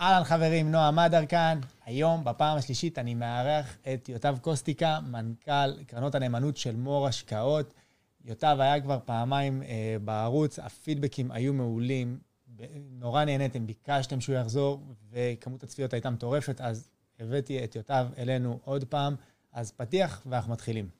אהלן חברים, נועה מדר כאן. היום, בפעם השלישית, אני מארח את יוטב קוסטיקה, מנכ"ל קרנות הנאמנות של מור השקעות. יוטב היה כבר פעמיים אה, בערוץ, הפידבקים היו מעולים, נורא נהניתם, ביקשתם שהוא יחזור, וכמות הצפיות הייתה מטורפת, אז הבאתי את יוטב אלינו עוד פעם. אז פתיח ואנחנו מתחילים.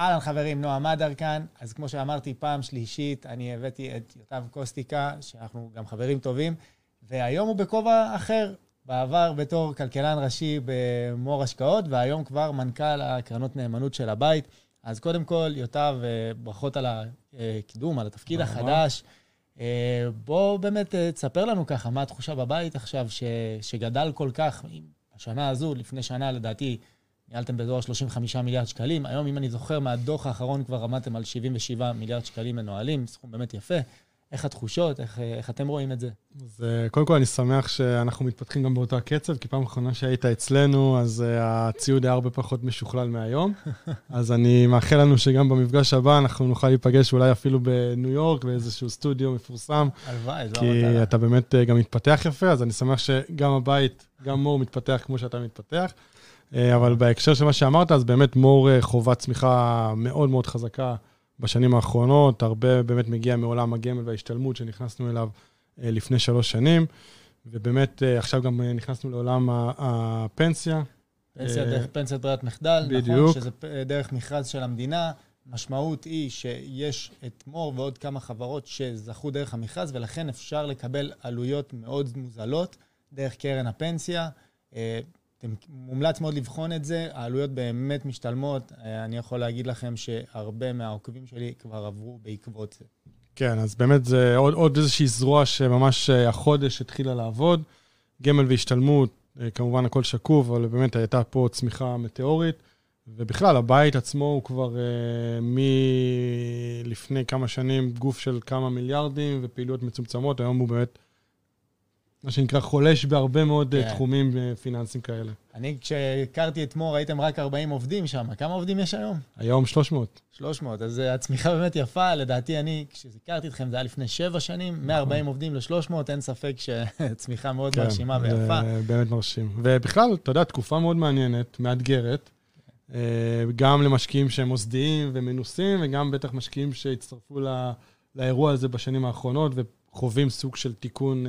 אהלן חברים, נועה מדר כאן. אז כמו שאמרתי, פעם שלישית, אני הבאתי את יוטב קוסטיקה, שאנחנו גם חברים טובים, והיום הוא בכובע אחר. בעבר בתור כלכלן ראשי במור השקעות, והיום כבר מנכ"ל הקרנות נאמנות של הבית. אז קודם כל, יוטב, אה, ברכות על הקידום, על התפקיד החדש. אה, בוא באמת אה, תספר לנו ככה, מה התחושה בבית עכשיו, ש, שגדל כל כך, השנה הזו, לפני שנה לדעתי, ניהלתם באזור 35 מיליארד שקלים. היום, אם אני זוכר, מהדוח האחרון כבר עמדתם על 77 מיליארד שקלים מנוהלים, סכום באמת יפה. איך התחושות, איך, איך אתם רואים את זה? אז קודם כל, אני שמח שאנחנו מתפתחים גם באותו הקצב, כי פעם אחרונה שהיית אצלנו, אז הציוד היה הרבה פחות משוכלל מהיום. אז אני מאחל לנו שגם במפגש הבא אנחנו נוכל להיפגש אולי אפילו בניו יורק, באיזשהו סטודיו מפורסם. הלוואי, זו המטרה. כי אתה באמת גם מתפתח יפה, אז אני שמח שגם הבית, גם מור מתפתח כמו שאתה מתפתח. אבל בהקשר של מה שאמרת, אז באמת מור חובת צמיחה מאוד מאוד חזקה. בשנים האחרונות, הרבה באמת מגיע מעולם הגמל וההשתלמות שנכנסנו אליו אה, לפני שלוש שנים, ובאמת אה, עכשיו גם אה, נכנסנו לעולם הפנסיה. פנסיה דרך פנסיית ברירת מחדל, נכון? בדיוק. נכון, שזה דרך מכרז של המדינה. משמעות היא שיש את מור ועוד כמה חברות שזכו דרך המכרז, ולכן אפשר לקבל עלויות מאוד מוזלות דרך קרן הפנסיה. מומלץ מאוד לבחון את זה, העלויות באמת משתלמות. אה, אני יכול להגיד לכם שהרבה מהעוקבים שלי כבר עברו בעקבות זה. כן, אז באמת זה עוד, עוד איזושהי זרוע שממש אה, החודש התחילה לעבוד. גמל והשתלמות, אה, כמובן הכל שקוף, אבל באמת הייתה פה צמיחה מטאורית. ובכלל, הבית עצמו הוא כבר uh, מלפני כמה שנים גוף של כמה מיליארדים ופעילויות מצומצמות, היום הוא באמת מה שנקרא, חולש בהרבה מאוד אה, כן. תחומים אה, פיננסיים כאלה. אני, כשהכרתי את מור, הייתם רק 40 עובדים שם. כמה עובדים יש היום? היום 300. 300, אז אה, הצמיחה באמת יפה. לדעתי, אני, כשהכרתי אתכם, זה היה לפני 7 שנים, 140 נכון. עובדים ל-300, אין ספק שצמיחה מאוד כן, מרשימה ויפה. באמת מרשים. ובכלל, אתה יודע, תקופה מאוד מעניינת, מאתגרת. גם למשקיעים שהם מוסדיים ומנוסים, וגם בטח משקיעים שהצטרפו לאירוע הזה בשנים האחרונות, וחווים סוג של תיקון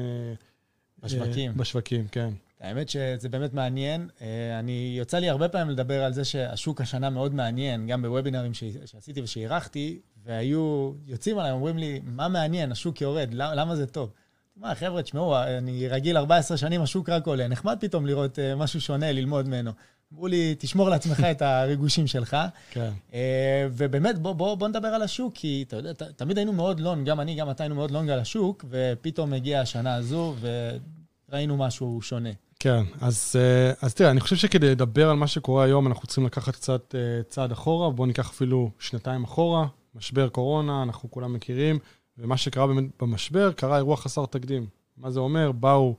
בשווקים. בשווקים, כן. האמת שזה באמת מעניין. אה, אני, יוצא לי הרבה פעמים לדבר על זה שהשוק השנה מאוד מעניין, גם בוובינרים שעשיתי ושאירחתי, והיו יוצאים עליי, אומרים לי, מה מעניין, השוק יורד, למה זה טוב? מה, חבר'ה, תשמעו, אני רגיל 14 שנים, השוק רק עולה. נחמד פתאום לראות אה, משהו שונה, ללמוד ממנו. אמרו לי, תשמור לעצמך את הריגושים שלך. כן. אה, ובאמת, בוא, בוא, בוא נדבר על השוק, כי אתה יודע, תמיד היינו מאוד לונג, גם אני, גם אתה היינו מאוד לונג על השוק, ופתאום הגיעה השנה הזו, וראינו משהו שונה. כן, אז, אה, אז תראה, אני חושב שכדי לדבר על מה שקורה היום, אנחנו צריכים לקחת קצת אה, צעד אחורה, בואו ניקח אפילו שנתיים אחורה, משבר קורונה, אנחנו כולם מכירים, ומה שקרה באמת במשבר, קרה אירוע חסר תקדים. מה זה אומר? באו...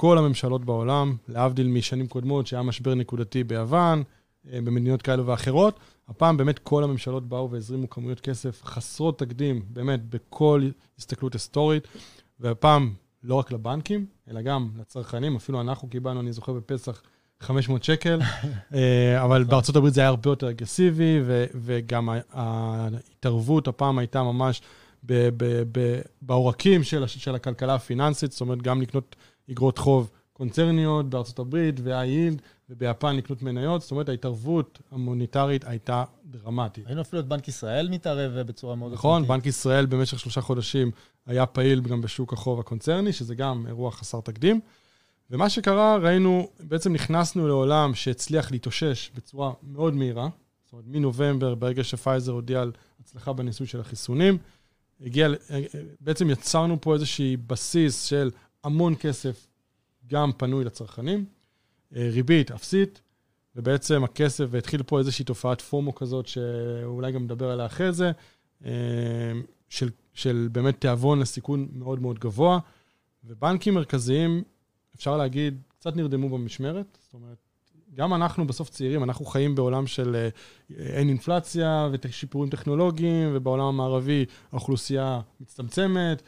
כל הממשלות בעולם, להבדיל משנים קודמות, שהיה משבר נקודתי ביוון, אה, במדינות כאלה ואחרות, הפעם באמת כל הממשלות באו והזרימו כמויות כסף חסרות תקדים, באמת, בכל הסתכלות היסטורית, והפעם לא רק לבנקים, אלא גם לצרכנים, אפילו אנחנו קיבלנו, אני זוכר בפסח, 500 שקל, אה, אבל. בארצות הברית זה היה הרבה יותר אגרסיבי, וגם ההתערבות הפעם הייתה ממש בעורקים של הכלכלה הפיננסית, זאת אומרת, גם לקנות אגרות חוב קונצרניות בארצות הברית וה-yield, וביפן לקנות מניות, זאת אומרת, ההתערבות המוניטרית הייתה דרמטית. היינו אפילו את בנק ישראל מתערב בצורה מאוד... נכון, בנק ישראל במשך שלושה חודשים היה פעיל גם בשוק החוב הקונצרני, שזה גם אירוע חסר תקדים. ומה שקרה, ראינו, בעצם נכנסנו לעולם שהצליח להתאושש בצורה מאוד מהירה. זאת אומרת, מנובמבר, ברגע שפייזר הודיע על הצלחה בניסוי של החיסונים, הגיע, בעצם יצרנו פה איזושהי בסיס של המון כסף גם פנוי לצרכנים, אה, ריבית אפסית, ובעצם הכסף, והתחיל פה איזושהי תופעת פומו כזאת, שאולי גם נדבר עליה אחרי זה, אה, של, של באמת תיאבון לסיכון מאוד מאוד גבוה, ובנקים מרכזיים, אפשר להגיד, קצת נרדמו במשמרת, זאת אומרת, גם אנחנו בסוף צעירים, אנחנו חיים בעולם של אה, אין אינפלציה ושיפורים טכנולוגיים, ובעולם המערבי האוכלוסייה מצטמצמת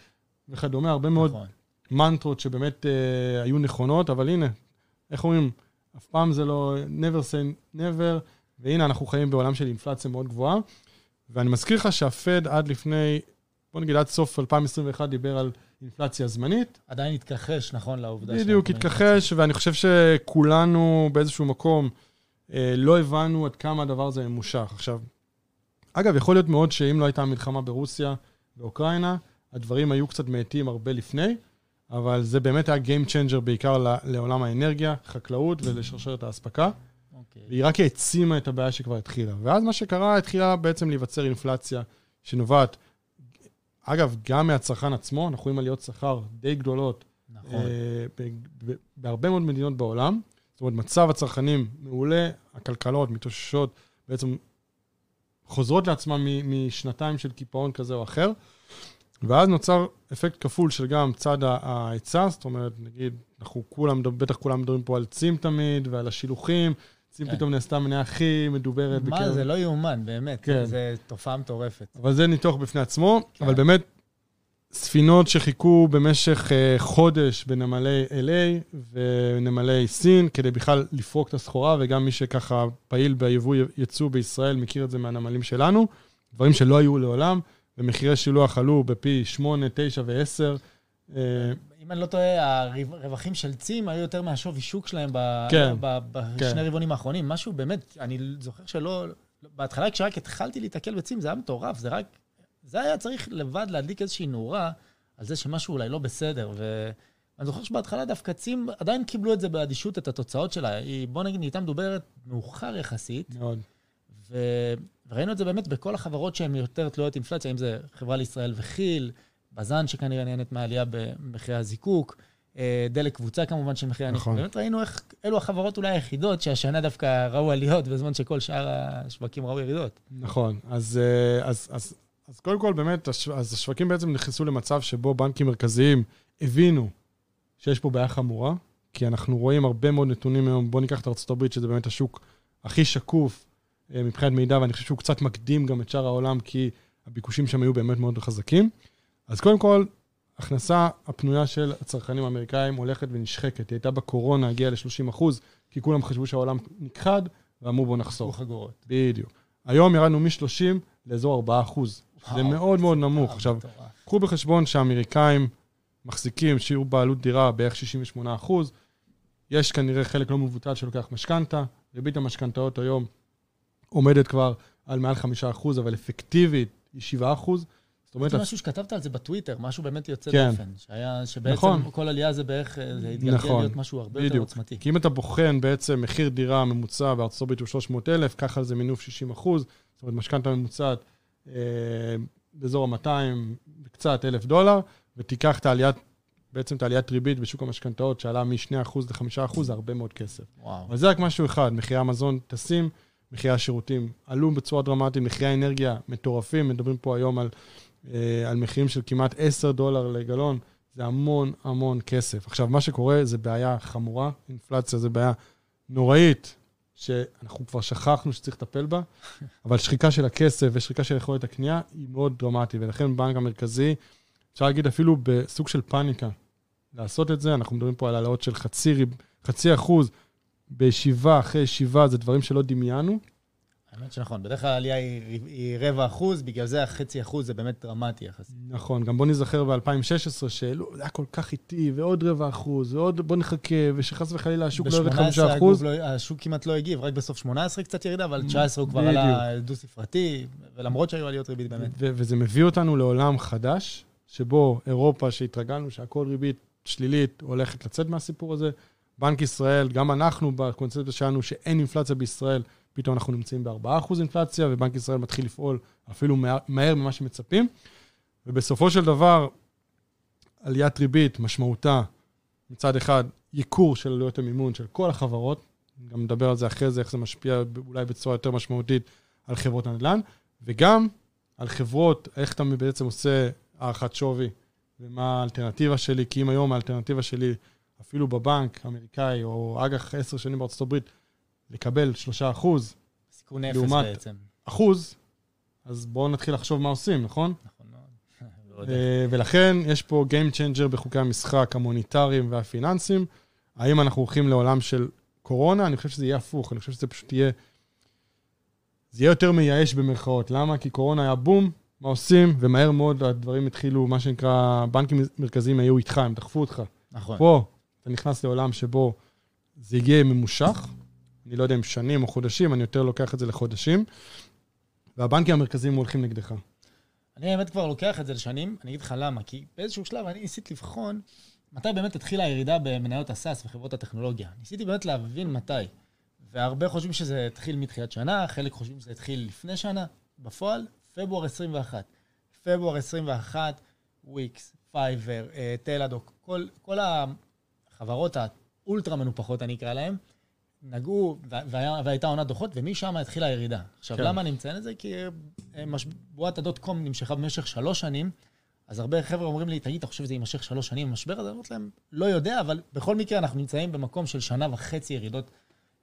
וכדומה, הרבה מאוד נכון. מנטרות שבאמת אה, היו נכונות, אבל הנה, איך אומרים, אף פעם זה לא never say never, והנה אנחנו חיים בעולם של אינפלציה מאוד גבוהה. ואני מזכיר לך שהפד עד לפני, בוא נגיד עד סוף 2021 דיבר על אינפלציה זמנית. עדיין התכחש, נכון, לעובדה שלנו. בדיוק, התכחש, ואני חושב שכולנו באיזשהו מקום אה, לא הבנו עד כמה הדבר הזה ממושך. עכשיו, אגב, יכול להיות מאוד שאם לא הייתה מלחמה ברוסיה ואוקראינה, הדברים היו קצת מאטים הרבה לפני, אבל זה באמת היה Game Changer בעיקר לעולם האנרגיה, חקלאות ולשרשרת האספקה. Okay. אוקיי. והיא רק העצימה את הבעיה שכבר התחילה. ואז מה שקרה, התחילה בעצם להיווצר אינפלציה שנובעת אגב, גם מהצרכן עצמו, אנחנו רואים עליות שכר די גדולות. נכון. אה, בהרבה מאוד מדינות בעולם. זאת אומרת, מצב הצרכנים מעולה, הכלכלות מתאוששות, בעצם חוזרות לעצמן משנתיים של קיפאון כזה או אחר. ואז נוצר אפקט כפול של גם צד ההיצע, זאת אומרת, נגיד, אנחנו כולם, בטח כולם מדברים פה על צים תמיד ועל השילוחים, צים כן. פתאום נעשתה מנה הכי מדוברת. מה, בקרב... זה לא יאומן, באמת, כן. זה תופעה מטורפת. אבל זה ניתוח בפני עצמו, כן. אבל באמת, ספינות שחיכו במשך uh, חודש בנמלי LA ונמלי סין, כדי בכלל לפרוק את הסחורה, וגם מי שככה פעיל ביבוא יצוא בישראל מכיר את זה מהנמלים שלנו, דברים שלא היו לעולם, ומחירי שילוח עלו בפי 8, 9 ו-10. אם אני לא טועה, הרווחים של צים היו יותר מהשווי שוק שלהם כן, בשני כן. רבעונים האחרונים. משהו באמת, אני זוכר שלא... בהתחלה, כשרק התחלתי להתקל בצים, זה היה מטורף, זה רק... זה היה צריך לבד להדליק איזושהי נורה על זה שמשהו אולי לא בסדר. ואני זוכר שבהתחלה דווקא צים עדיין קיבלו את זה באדישות, את התוצאות שלה. היא, בוא נגיד, נהייתה מדוברת מאוחר יחסית. מאוד. וראינו את זה באמת בכל החברות שהן יותר תלויות אינפלציה, אם זה חברה לישראל וכי"ל, בז"ן, שכנראה נהנית מהעלייה במחירי הזיקוק, אה, דלק קבוצה כמובן של מחירי הנפט. נכון. באמת ראינו איך אלו החברות אולי היחידות שהשנה דווקא ראו עליות, בזמן שכל שאר השווקים ראו ירידות. נכון, אז, אה, אז, אז, אז קודם כל באמת, אז השווקים בעצם נכנסו למצב שבו בנקים מרכזיים הבינו שיש פה בעיה חמורה, כי אנחנו רואים הרבה מאוד נתונים היום, בואו ניקח את ארה"ב, שזה באמת השוק הכי שקוף מבחינת מידע, ואני חושב שהוא קצת מקדים גם את שאר העולם, כי הביקושים שם היו באמת מאוד חזקים. אז קודם כל, הכנסה הפנויה של הצרכנים האמריקאים הולכת ונשחקת. היא הייתה בקורונה, הגיעה ל-30 אחוז, כי כולם חשבו שהעולם נכחד, ואמרו בואו נחסוך. חגורות. בדיוק. היום ירדנו מ-30 לאזור 4 אחוז. זה מאוד מאוד נמוך. עכשיו, קחו בחשבון שהאמריקאים מחזיקים שיעור בעלות דירה בערך 68 אחוז. יש כנראה חלק לא מבוטל שלוקח משכנתה. ריבית המשכנתאות היום עומדת כבר על מעל 5 אחוז, אבל אפקטיבית היא 7 אחוז. זאת אומרת... זה משהו שכתבת על זה בטוויטר, משהו באמת יוצא כן. דופן. שהיה, שבעצם נכון. כל עלייה זה בערך, זה התגלגל נכון. להיות משהו הרבה בדיוק. יותר עוצמתי. כי אם אתה בוחן בעצם מחיר דירה ממוצע בארצות הברית הוא 300,000, ככה זה מינוף 60 אחוז, זאת אומרת משכנתה ממוצעת אה, באזור ה-200 וקצת אלף דולר, ותיקח את העליית, בעצם את העליית ריבית בשוק המשכנתאות, שעלה מ-2% ל-5%, זה הרבה מאוד כסף. וואו. אבל זה רק משהו אחד, מחירי המזון טסים, מחירי השירותים עלו בצורה דרמטית, מחירי האנרגיה מטורפים, מדברים פה היום על אה, על מחירים של כמעט 10 דולר לגלון, זה המון המון כסף. עכשיו, מה שקורה זה בעיה חמורה, אינפלציה זה בעיה נוראית, שאנחנו כבר שכחנו שצריך לטפל בה, אבל שחיקה של הכסף ושחיקה של יכולת הקנייה היא מאוד דרמטית, ולכן בנק המרכזי, אפשר להגיד אפילו בסוג של פאניקה, לעשות את זה. אנחנו מדברים פה על העלאות של חצי, חצי אחוז בישיבה אחרי ישיבה, זה דברים שלא דמיינו. האמת שנכון, בדרך כלל העלייה היא, היא רבע אחוז, בגלל זה החצי אחוז זה באמת דרמטי יחסית. נכון, גם בוא נזכר ב-2016, שלא, זה היה כל כך איטי, ועוד רבע אחוז, ועוד בוא נחכה, ושחס וחלילה השוק לא יורד חמישה אחוז. לא, השוק כמעט לא הגיב, רק בסוף 18 קצת ירידה, אבל 19 הוא כבר עלה דו-ספרתי, ולמרות שהיו עליות ריבית באמת. וזה מביא אותנו לעולם חדש, שבו אירופה, שהתרגלנו שהכל ריבית שלילית, הולכת לצאת מהסיפור הזה. בנק ישראל, גם אנחנו בקונספציה שלנו, שאין אינפלציה בישראל, פתאום אנחנו נמצאים ב-4% אינפלציה, ובנק ישראל מתחיל לפעול אפילו מהר ממה שמצפים. ובסופו של דבר, עליית ריבית משמעותה, מצד אחד, ייקור של עלויות המימון של כל החברות, גם נדבר על זה אחרי זה, איך זה משפיע אולי בצורה יותר משמעותית על חברות הנדל"ן, וגם על חברות, איך אתה בעצם עושה הערכת שווי, ומה האלטרנטיבה שלי, כי אם היום האלטרנטיבה שלי, אפילו בבנק האמריקאי, או אג"ח עשר שנים בארצות הברית, לקבל 3 אחוז, סיכון אפס לעומת- בעצם. אחוז, אז בואו נתחיל לחשוב מה עושים, נכון? נכון מאוד. אה, ולכן יש פה Game Changer בחוקי המשחק המוניטריים והפיננסיים. האם אנחנו הולכים לעולם של קורונה? אני חושב שזה יהיה הפוך, אני חושב שזה פשוט יהיה... זה יהיה יותר מייאש במרכאות. למה? כי קורונה היה בום, מה עושים? ומהר מאוד הדברים התחילו, מה שנקרא, בנקים מרכזיים היו איתך, הם דחפו אותך. נכון. פה אתה נכנס לעולם שבו זה יהיה ממושך, אני לא יודע אם שנים או חודשים, אני יותר לוקח את זה לחודשים, והבנקים המרכזיים הולכים נגדך. אני האמת כבר לוקח את זה לשנים, אני אגיד לך למה, כי באיזשהו שלב אני ניסיתי לבחון מתי באמת התחילה הירידה במניות ה SaaS וחברות הטכנולוגיה. ניסיתי באמת להבין מתי. והרבה חושבים שזה התחיל מתחילת שנה, חלק חושבים שזה התחיל לפני שנה. בפועל, פברואר 21. פברואר 21, וויקס, Fiverr, אה, Teladoc, כל, כל החברות האולטרה מנופחות, אני אקרא להן, נגעו, וה- והיה, והייתה עונת דוחות, ומשם התחילה הירידה. עכשיו, כן. למה אני מציין את זה? כי אה, מש- בועת ה dot com נמשכה במשך שלוש שנים, אז הרבה חבר'ה אומרים לי, תגיד, אתה חושב שזה יימשך שלוש שנים, המשבר הזה? אני אומרת להם, לא יודע, אבל בכל מקרה אנחנו נמצאים במקום של שנה וחצי ירידות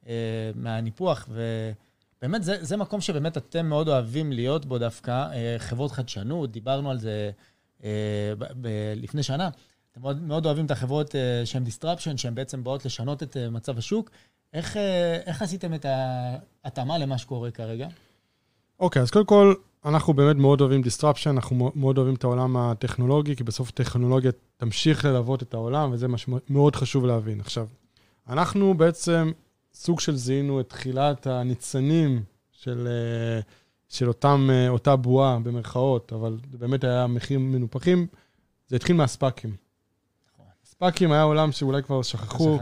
אה, מהניפוח, ובאמת זה, זה מקום שבאמת אתם מאוד אוהבים להיות בו דווקא, אה, חברות חדשנות, דיברנו על זה אה, ב- ב- לפני שנה. אתם מאוד, מאוד אוהבים את החברות אה, שהן disruption, שהן בעצם באות לשנות את אה, מצב השוק. איך, אה, איך עשיתם את ההתאמה למה שקורה כרגע? אוקיי, אז קודם כל, אנחנו באמת מאוד אוהבים disruption, אנחנו מאוד אוהבים את העולם הטכנולוגי, כי בסוף הטכנולוגיה תמשיך ללוות את העולם, וזה מה שמאוד חשוב להבין. עכשיו, אנחנו בעצם סוג של זיהינו את תחילת הניצנים של, של אותם, אותה בועה, במרכאות, אבל זה באמת היה מחירים מנופחים. זה התחיל מהספאקים. ספאקים היה עולם שאולי כבר שכחו.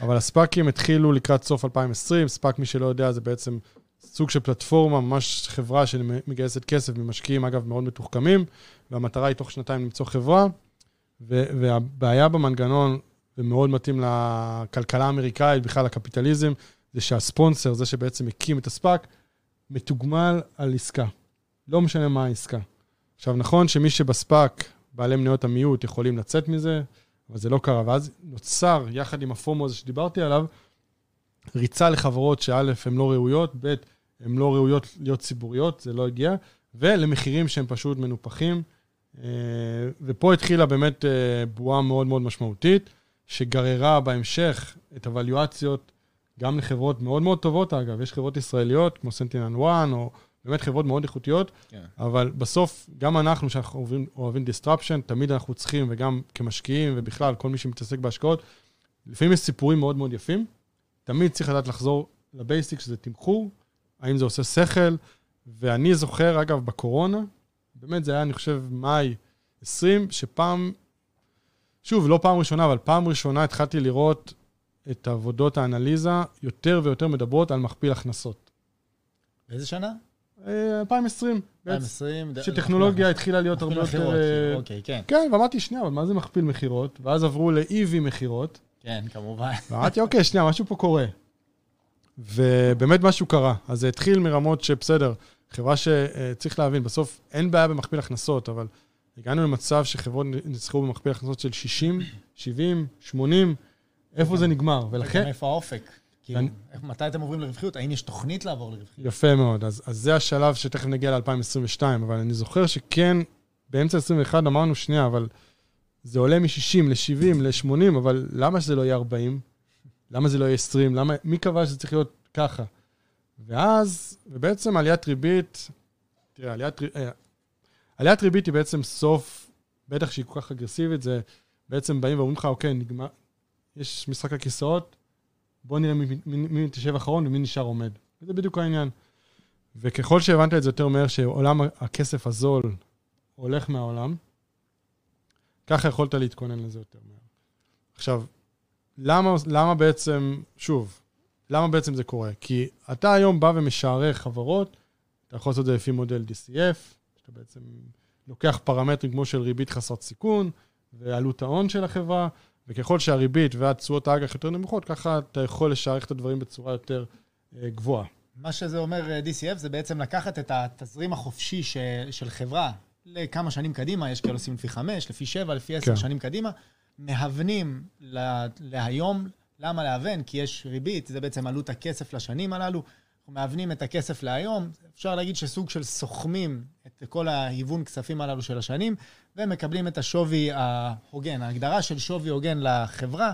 אבל הספאקים התחילו לקראת סוף 2020, ספאק, מי שלא יודע, זה בעצם סוג של פלטפורמה, ממש חברה שמגייסת כסף ממשקיעים, אגב, מאוד מתוחכמים, והמטרה היא תוך שנתיים למצוא חברה, והבעיה במנגנון, ומאוד מתאים לכלכלה האמריקאית, בכלל לקפיטליזם, זה שהספונסר, זה שבעצם הקים את הספאק, מתוגמל על עסקה. לא משנה מה העסקה. עכשיו, נכון שמי שבספאק, בעלי מניות המיעוט, יכולים לצאת מזה, אבל זה לא קרה. ואז נוצר, יחד עם הפומו הזה שדיברתי עליו, ריצה לחברות שא', הן לא ראויות, ב', הן לא ראויות להיות ציבוריות, זה לא הגיע, ולמחירים שהם פשוט מנופחים. אה, ופה התחילה באמת אה, בועה מאוד מאוד משמעותית, שגררה בהמשך את הוואליואציות גם לחברות מאוד מאוד טובות, אגב. יש חברות ישראליות, כמו סנטינן 1, או באמת חברות מאוד איכותיות, כן. אבל בסוף, גם אנחנו, שאנחנו אוהבים, אוהבים disruption, תמיד אנחנו צריכים, וגם כמשקיעים, ובכלל, כל מי שמתעסק בהשקעות, לפעמים יש סיפורים מאוד מאוד יפים. תמיד צריך לדעת לחזור לבייסיק, שזה תמחור, האם זה עושה שכל. ואני זוכר, אגב, בקורונה, באמת זה היה, אני חושב, מאי 20, שפעם, שוב, לא פעם ראשונה, אבל פעם ראשונה התחלתי לראות את עבודות האנליזה יותר ויותר מדברות על מכפיל הכנסות. באיזה שנה? אה, 2020, בעצם. 2020. ד- שטכנולוגיה התחילה להיות הרבה יותר... אה, כאילו, אוקיי, כן. כן, ואמרתי, שנייה, אבל מה זה מכפיל מכירות? ואז עברו ל-EV מכירות, כן, כמובן. ואמרתי, אוקיי, שנייה, משהו פה קורה. ובאמת משהו קרה. אז זה התחיל מרמות שבסדר, חברה שצריך להבין, בסוף אין בעיה במכפיל הכנסות, אבל הגענו למצב שחברות ניצחו במכפיל הכנסות של 60, 70, 80, איפה זה נגמר? ולכן... איפה האופק? כאילו, מתי אתם עוברים לרווחיות? האם יש תוכנית לעבור לרווחיות? יפה מאוד. אז, אז זה השלב שתכף נגיע ל-2022, אבל אני זוכר שכן, באמצע 21 אמרנו, שנייה, אבל זה עולה מ-60 ל-70, ל-80, אבל למה שזה לא יהיה 40? למה זה לא יהיה 20? למה, מי קבע שזה צריך להיות ככה? ואז, ובעצם עליית ריבית, תראה, עליית, אה, עליית ריבית היא בעצם סוף, בטח שהיא כל כך אגרסיבית, זה בעצם באים ואומרים לך, אוקיי, נגמר, יש משחק הכיסאות, בוא נראה מי, מתיישב אחרון ומי נשאר עומד. וזה בדיוק העניין. וככל שהבנת את זה יותר מהר, שעולם הכסף הזול הולך מהעולם, ככה יכולת להתכונן לזה יותר מהר. עכשיו, למה, למה בעצם, שוב, למה בעצם זה קורה? כי אתה היום בא ומשערך חברות, אתה יכול לעשות את זה לפי מודל DCF, שאתה בעצם לוקח פרמטרים כמו של ריבית חסרת סיכון, ועלות ההון של החברה, וככל שהריבית והתשואות האג"ח יותר נמוכות, ככה אתה יכול לשערך את הדברים בצורה יותר אה, גבוהה. מה שזה אומר אה, DCF זה בעצם לקחת את התזרים החופשי ש, של חברה לכמה שנים קדימה, יש כאלה עושים לפי חמש, לפי שבע, לפי עשר כן. שנים קדימה, מהוונים לה, להיום, למה להוון? כי יש ריבית, זה בעצם עלות הכסף לשנים הללו. אנחנו מהוונים את הכסף להיום, אפשר להגיד שסוג של סוכמים את כל ההיוון כספים הללו של השנים, ומקבלים את השווי ההוגן, ההגדרה של שווי הוגן לחברה.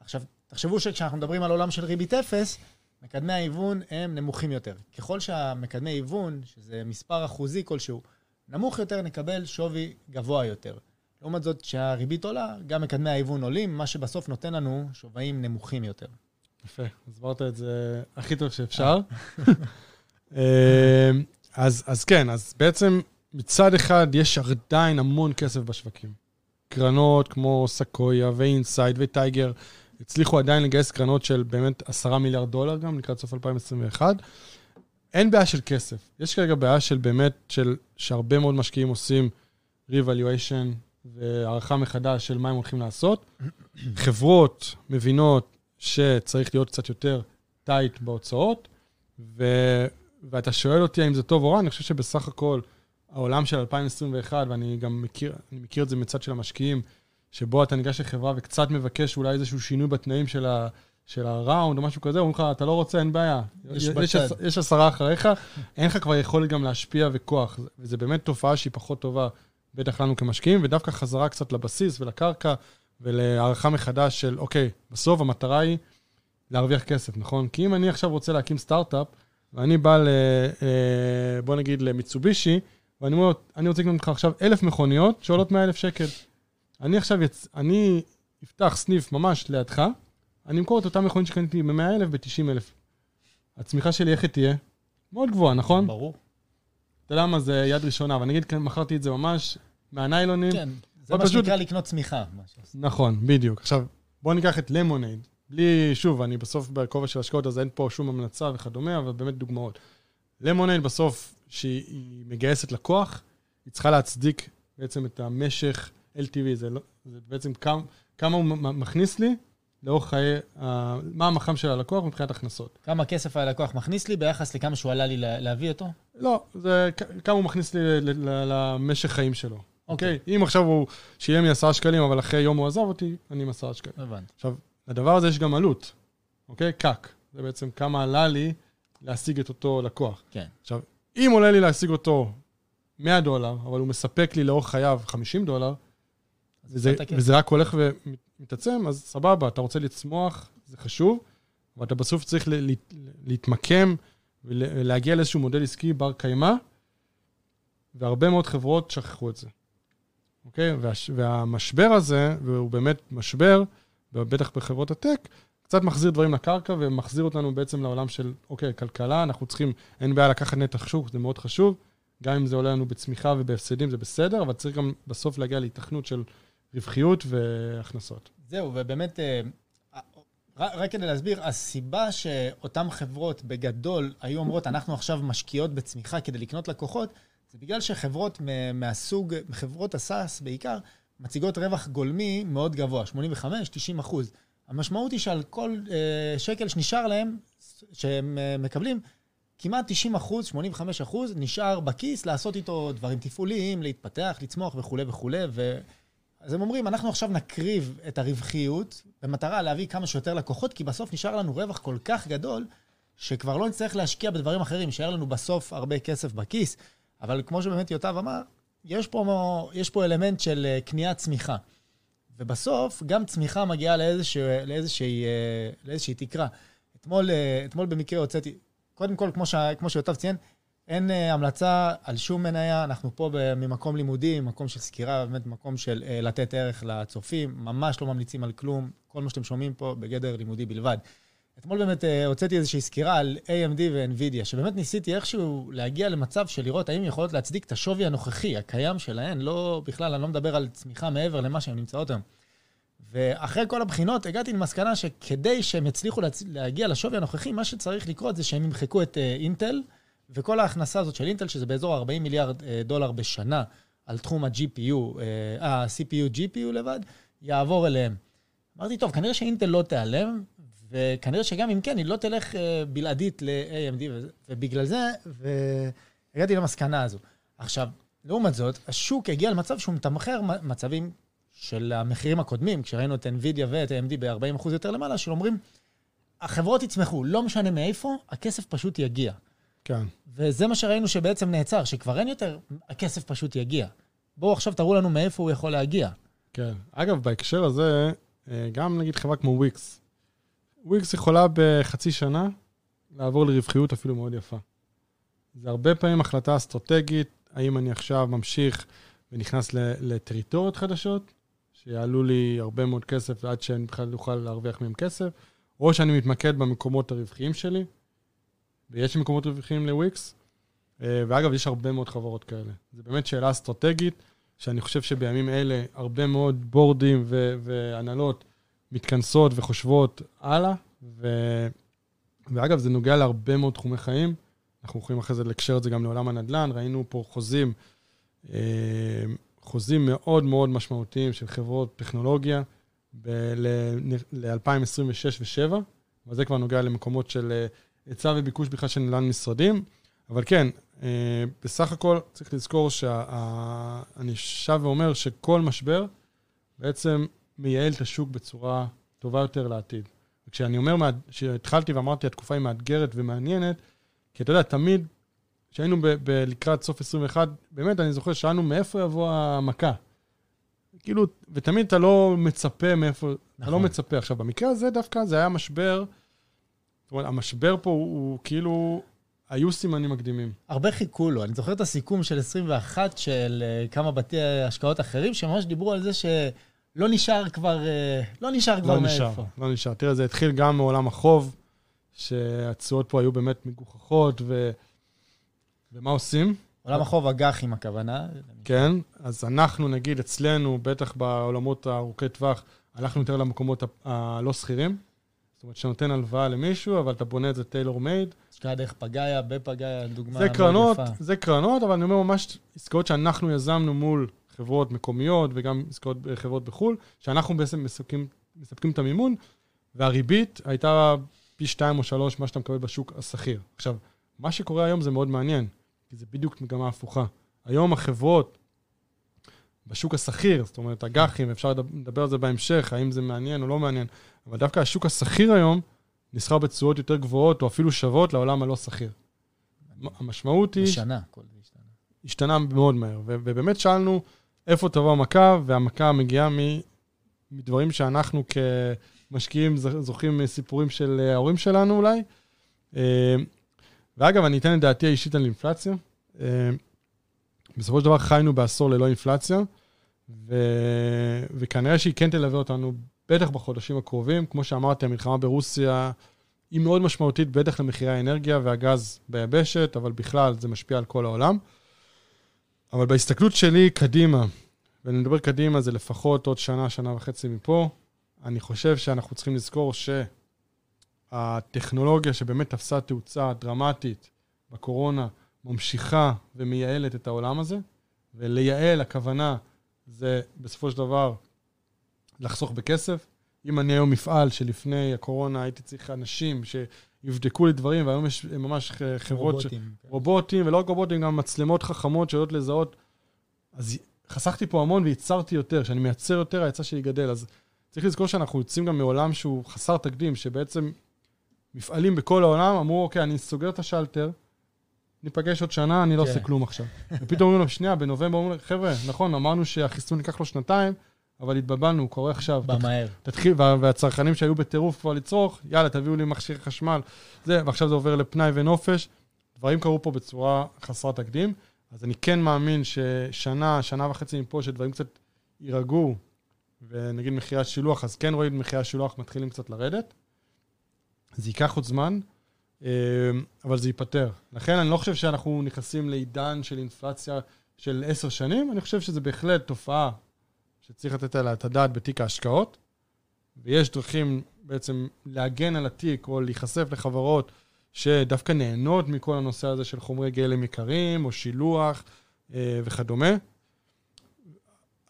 עכשיו, תחשבו שכשאנחנו מדברים על עולם של ריבית אפס, מקדמי ההיוון הם נמוכים יותר. ככל שהמקדמי היוון, שזה מספר אחוזי כלשהו, נמוך יותר, נקבל שווי גבוה יותר. לעומת זאת, כשהריבית עולה, גם מקדמי ההיוון עולים, מה שבסוף נותן לנו שווים נמוכים יותר. יפה, הסברת את זה הכי טוב שאפשר. אה, אז, אז כן, אז בעצם מצד אחד יש עדיין המון כסף בשווקים. קרנות כמו סקויה ואינסייד וטייגר הצליחו עדיין לגייס קרנות של באמת עשרה מיליארד דולר גם לקראת סוף 2021. אין בעיה של כסף. יש כרגע בעיה של באמת, של, שהרבה מאוד משקיעים עושים revaluation והערכה מחדש של מה הם הולכים לעשות. חברות מבינות שצריך להיות קצת יותר טייט בהוצאות, ו... ואתה שואל אותי האם זה טוב או רע, אני חושב שבסך הכל העולם של 2021, ואני גם מכיר, מכיר את זה מצד של המשקיעים, שבו אתה ניגש לחברה וקצת מבקש אולי איזשהו שינוי בתנאים של, ה, של הראונד או משהו כזה, אומרים לך, אתה לא רוצה, אין בעיה. יש, יש, יש, יש עשרה אחריך, אין לך כבר יכולת גם להשפיע וכוח. וזו באמת תופעה שהיא פחות טובה, בטח לנו כמשקיעים, ודווקא חזרה קצת לבסיס ולקרקע, ולהערכה מחדש של, אוקיי, בסוף המטרה היא להרוויח כסף, נכון? כי אם אני עכשיו רוצה להקים סטארט-אפ, ואני בא ל... אה, בוא נגיד למיצובישי, ואני אומר, אני רוצה לקנות לך עכשיו אלף מכוניות שעולות 100 אלף שקל. אני עכשיו, יצ... אני אפתח סניף ממש לידך, אני אמכור את אותה מכונית שקניתי ב-100,000 ב-90,000. הצמיחה שלי, איך היא תהיה? מאוד גבוהה, נכון? ברור. אתה יודע מה, זה יד ראשונה, אבל נגיד, מכרתי את זה ממש מהניילונים. כן, זה מה פשוט... שנקרא לקנות צמיחה. נכון, בדיוק. עכשיו, בואו ניקח את למונייד. בלי, שוב, אני בסוף בכובע של השקעות, אז אין פה שום המלצה וכדומה, אבל באמת דוגמאות. למונייד בסוף, שהיא מגייסת לקוח, היא צריכה להצדיק בעצם את המשך LTV, זה, לא, זה בעצם כמה, כמה הוא מכניס לי לאורך חיי, uh, מה המח"מ של הלקוח מבחינת הכנסות. כמה כסף הלקוח מכניס לי ביחס לכמה שהוא עלה לי להביא אותו? לא, זה כמה הוא מכניס לי למשך חיים שלו. אוקיי? Okay. Okay? אם עכשיו הוא שילם לי עשרה שקלים, אבל אחרי יום הוא עזב אותי, אני עם עשרה שקלים. הבנתי. עכשיו, לדבר הזה יש גם עלות, אוקיי? קאק. זה בעצם כמה עלה לי להשיג את אותו לקוח. כן. עכשיו, אם עולה לי להשיג אותו 100 דולר, אבל הוא מספק לי לאורך חייו 50 דולר, וזה, וזה רק הולך ומתעצם, אז סבבה, אתה רוצה לצמוח, זה חשוב, אבל אתה בסוף צריך לה, להתמקם ולהגיע לאיזשהו מודל עסקי בר קיימא, והרבה מאוד חברות שכחו את זה. אוקיי? וה, והמשבר הזה, והוא באמת משבר, בטח בחברות הטק, קצת מחזיר דברים לקרקע ומחזיר אותנו בעצם לעולם של, אוקיי, כלכלה, אנחנו צריכים, אין בעיה לקחת נתח שוק, זה מאוד חשוב. גם אם זה עולה לנו בצמיחה ובהפסדים, זה בסדר, אבל צריך גם בסוף להגיע להתכנות של רווחיות והכנסות. זהו, ובאמת, אה, רק כדי להסביר, הסיבה שאותן חברות בגדול היו אומרות, אנחנו עכשיו משקיעות בצמיחה כדי לקנות לקוחות, זה בגלל שחברות מהסוג, חברות הסאס בעיקר, מציגות רווח גולמי מאוד גבוה, 85-90 אחוז. המשמעות היא שעל כל אה, שקל שנשאר להם, שהם אה, מקבלים, כמעט 90 אחוז, 85 אחוז, נשאר בכיס לעשות איתו דברים תפעוליים, להתפתח, לצמוח וכולי וכולי. ו... אז הם אומרים, אנחנו עכשיו נקריב את הרווחיות במטרה להביא כמה שיותר לקוחות, כי בסוף נשאר לנו רווח כל כך גדול, שכבר לא נצטרך להשקיע בדברים אחרים, יישאר לנו בסוף הרבה כסף בכיס. אבל כמו שבאמת יוטב אמר, יש פה, יש פה אלמנט של אה, קניית צמיחה. ובסוף, גם צמיחה מגיעה לאיזשה, לאיזושהי, אה, לאיזושהי תקרה. אתמול, אה, אתמול במקרה הוצאתי, קודם כל, כמו, ש, כמו שיוטב ציין, אין המלצה על שום מניה, אנחנו פה ממקום לימודי, ממקום של סקירה, באמת מקום של לתת ערך לצופים, ממש לא ממליצים על כלום, כל מה שאתם שומעים פה בגדר לימודי בלבד. אתמול באמת אה, הוצאתי איזושהי סקירה על AMD ו-NVIDIA, שבאמת ניסיתי איכשהו להגיע למצב של לראות האם יכולות להצדיק את השווי הנוכחי, הקיים שלהן, לא, בכלל, אני לא מדבר על צמיחה מעבר למה שהן נמצאות היום. ואחרי כל הבחינות הגעתי למסקנה שכדי שהם יצליחו להצ... להגיע לשווי הנוכחי, מה שצריך לקרות זה שהם ימחקו את uh, אינטל, וכל ההכנסה הזאת של אינטל, שזה באזור 40 מיליארד uh, דולר בשנה על תחום ה-GPU, ה-CPU, GPU לבד, יעבור אליהם. אמרתי, טוב, כנראה שאינטל לא תיעלם, וכנראה שגם אם כן, היא לא תלך uh, בלעדית ל-AMD, ובגלל זה, והגעתי למסקנה הזו. עכשיו, לעומת זאת, השוק הגיע למצב שהוא מתמחר מצבים של המחירים הקודמים, כשראינו את NVIDIA ואת AMD ב-40% יותר למעלה, שאומרים, החברות יצמחו, לא משנה מאיפה, הכסף פשוט יגיע. כן. וזה מה שראינו שבעצם נעצר, שכבר אין יותר, הכסף פשוט יגיע. בואו עכשיו תראו לנו מאיפה הוא יכול להגיע. כן. אגב, בהקשר הזה, אה, גם נגיד חברה כמו וויקס. וויקס יכולה בחצי שנה לעבור לרווחיות אפילו מאוד יפה. זה הרבה פעמים החלטה אסטרטגית, האם אני עכשיו ממשיך ונכנס לטריטוריות חדשות, שיעלו לי הרבה מאוד כסף עד שאני בכלל אוכל להרוויח מהם כסף, או שאני מתמקד במקומות הרווחיים שלי, ויש מקומות רווחיים לוויקס, אה, ואגב, יש הרבה מאוד חברות כאלה. זו באמת שאלה אסטרטגית, שאני חושב שבימים אלה הרבה מאוד בורדים והנהלות מתכנסות וחושבות הלאה, ו- ואגב, זה נוגע להרבה מאוד תחומי חיים. אנחנו יכולים אחרי זה לקשר את זה גם לעולם הנדל"ן, ראינו פה חוזים, אה, חוזים מאוד מאוד משמעותיים של חברות טכנולוגיה ל-2026 ו-2027, אבל זה כבר נוגע למקומות של אה, היצע וביקוש בכלל של נדל"ן משרדים. אבל כן, אה, בסך הכל צריך לזכור שאני שב ואומר שכל משבר בעצם מייעל את השוק בצורה טובה יותר לעתיד. וכשאני אומר, כשהתחלתי ואמרתי, התקופה היא מאתגרת ומעניינת, כי אתה יודע, תמיד, כשהיינו ב- ב- לקראת סוף 21, באמת, אני זוכר, שאלנו מאיפה יבוא המכה. כאילו, ותמיד אתה לא מצפה מאיפה, נכון. אתה לא נכון. מצפה. עכשיו, במקרה הזה דווקא זה היה משבר, זאת אומרת, המשבר פה הוא, הוא כאילו, היו סימנים מקדימים. הרבה חיכו לו. אני זוכר את הסיכום של 21 של uh, כמה בתי השקעות אחרים, שממש דיברו על זה שלא נשאר כבר, לא נשאר כבר לא מאיפה. נשאר, לא נשאר. תראה, זה התחיל גם מעולם החוב, שהתשואות פה היו באמת מגוחכות, ו... ומה עושים? עולם החוב אג"חים הכוונה. כן, אז אנחנו, נגיד, אצלנו, בטח בעולמות הארוכי טווח, הלכנו יותר למקומות הלא שכירים. זאת אומרת, שנותן הלוואה למישהו, אבל אתה בונה את זה טיילור מייד. השקעה דרך פגאיה, בפגאיה, דוגמה זה קרנות, זה קרנות, אבל אני אומר ממש עסקאות שאנחנו יזמנו מול חברות מקומיות וגם עסקאות חברות בחו"ל, שאנחנו בעצם מספקים, מספקים את המימון, והריבית הייתה פי שתיים או שלוש מה שאתה מקבל בשוק השכיר. עכשיו, מה שקורה היום זה מאוד מעניין, כי זה בדיוק מגמה הפוכה. היום החברות בשוק השכיר, זאת אומרת, אג"חים, אפשר לדבר על זה בהמשך, האם זה מעניין או לא מעניין, אבל דווקא השוק השכיר היום נסחר בתשואות יותר גבוהות, או אפילו שוות לעולם הלא שכיר. המשמעות היא... בשנה, כל זה השתנה. השתנה מאוד מהר, ובאמת שאלנו איפה תבוא המכה, והמכה מגיעה מדברים שאנחנו כמשקיעים זוכים מסיפורים של ההורים שלנו אולי. אה, ואגב, אני אתן את דעתי האישית על אינפלציה. אה, בסופו של דבר חיינו בעשור ללא אינפלציה, ו... וכנראה שהיא כן תלווה אותנו, בטח בחודשים הקרובים. כמו שאמרתי, המלחמה ברוסיה היא מאוד משמעותית, בטח למחירי האנרגיה והגז ביבשת, אבל בכלל זה משפיע על כל העולם. אבל בהסתכלות שלי קדימה, ואני מדבר קדימה, זה לפחות עוד שנה, שנה וחצי מפה, אני חושב שאנחנו צריכים לזכור שהטכנולוגיה שבאמת תפסה תאוצה דרמטית בקורונה, ממשיכה ומייעלת את העולם הזה, ולייעל, הכוונה זה בסופו של דבר לחסוך בכסף. אם אני היום מפעל שלפני הקורונה הייתי צריך אנשים שיבדקו לי דברים, והיום יש ממש חברות... רובוטים. ש... כן. רובוטים, ולא רק רובוטים, גם מצלמות חכמות שיודעות לזהות. אז חסכתי פה המון וייצרתי יותר. כשאני מייצר יותר, ההיצע שלי גדל. אז צריך לזכור שאנחנו יוצאים גם מעולם שהוא חסר תקדים, שבעצם מפעלים בכל העולם אמרו, אוקיי, אני סוגר את השלטר, ניפגש עוד שנה, אני לא עושה כן. כלום עכשיו. ופתאום אומרים לו, שנייה, בנובמבר אומרים לו, חבר'ה, נכון, אמרנו שהחיסון ייקח לו שנתיים, אבל התבלבלנו, הוא קורה עכשיו. במהר. תתחיל, והצרכנים שהיו בטירוף כבר לצרוך, יאללה, תביאו לי מכשיר חשמל. זה, ועכשיו זה עובר לפנאי ונופש. דברים קרו פה בצורה חסרת תקדים. אז אני כן מאמין ששנה, שנה וחצי מפה, שדברים קצת יירגעו, ונגיד מחירי השילוח, אז כן רואים מחירי השילוח מתחילים קצת לרדת. זה ייקח עוד זמן, אה, אבל זה ייפתר. לכן אני לא חושב שאנחנו נכנסים לעידן של אינפלציה של עשר שנים, אני חושב שזה בהחלט תופעה שצריך לתת עליה את הדעת בתיק ההשקעות, ויש דרכים בעצם להגן על התיק או להיחשף לחברות שדווקא נהנות מכל הנושא הזה של חומרי גלם יקרים או שילוח אה, וכדומה.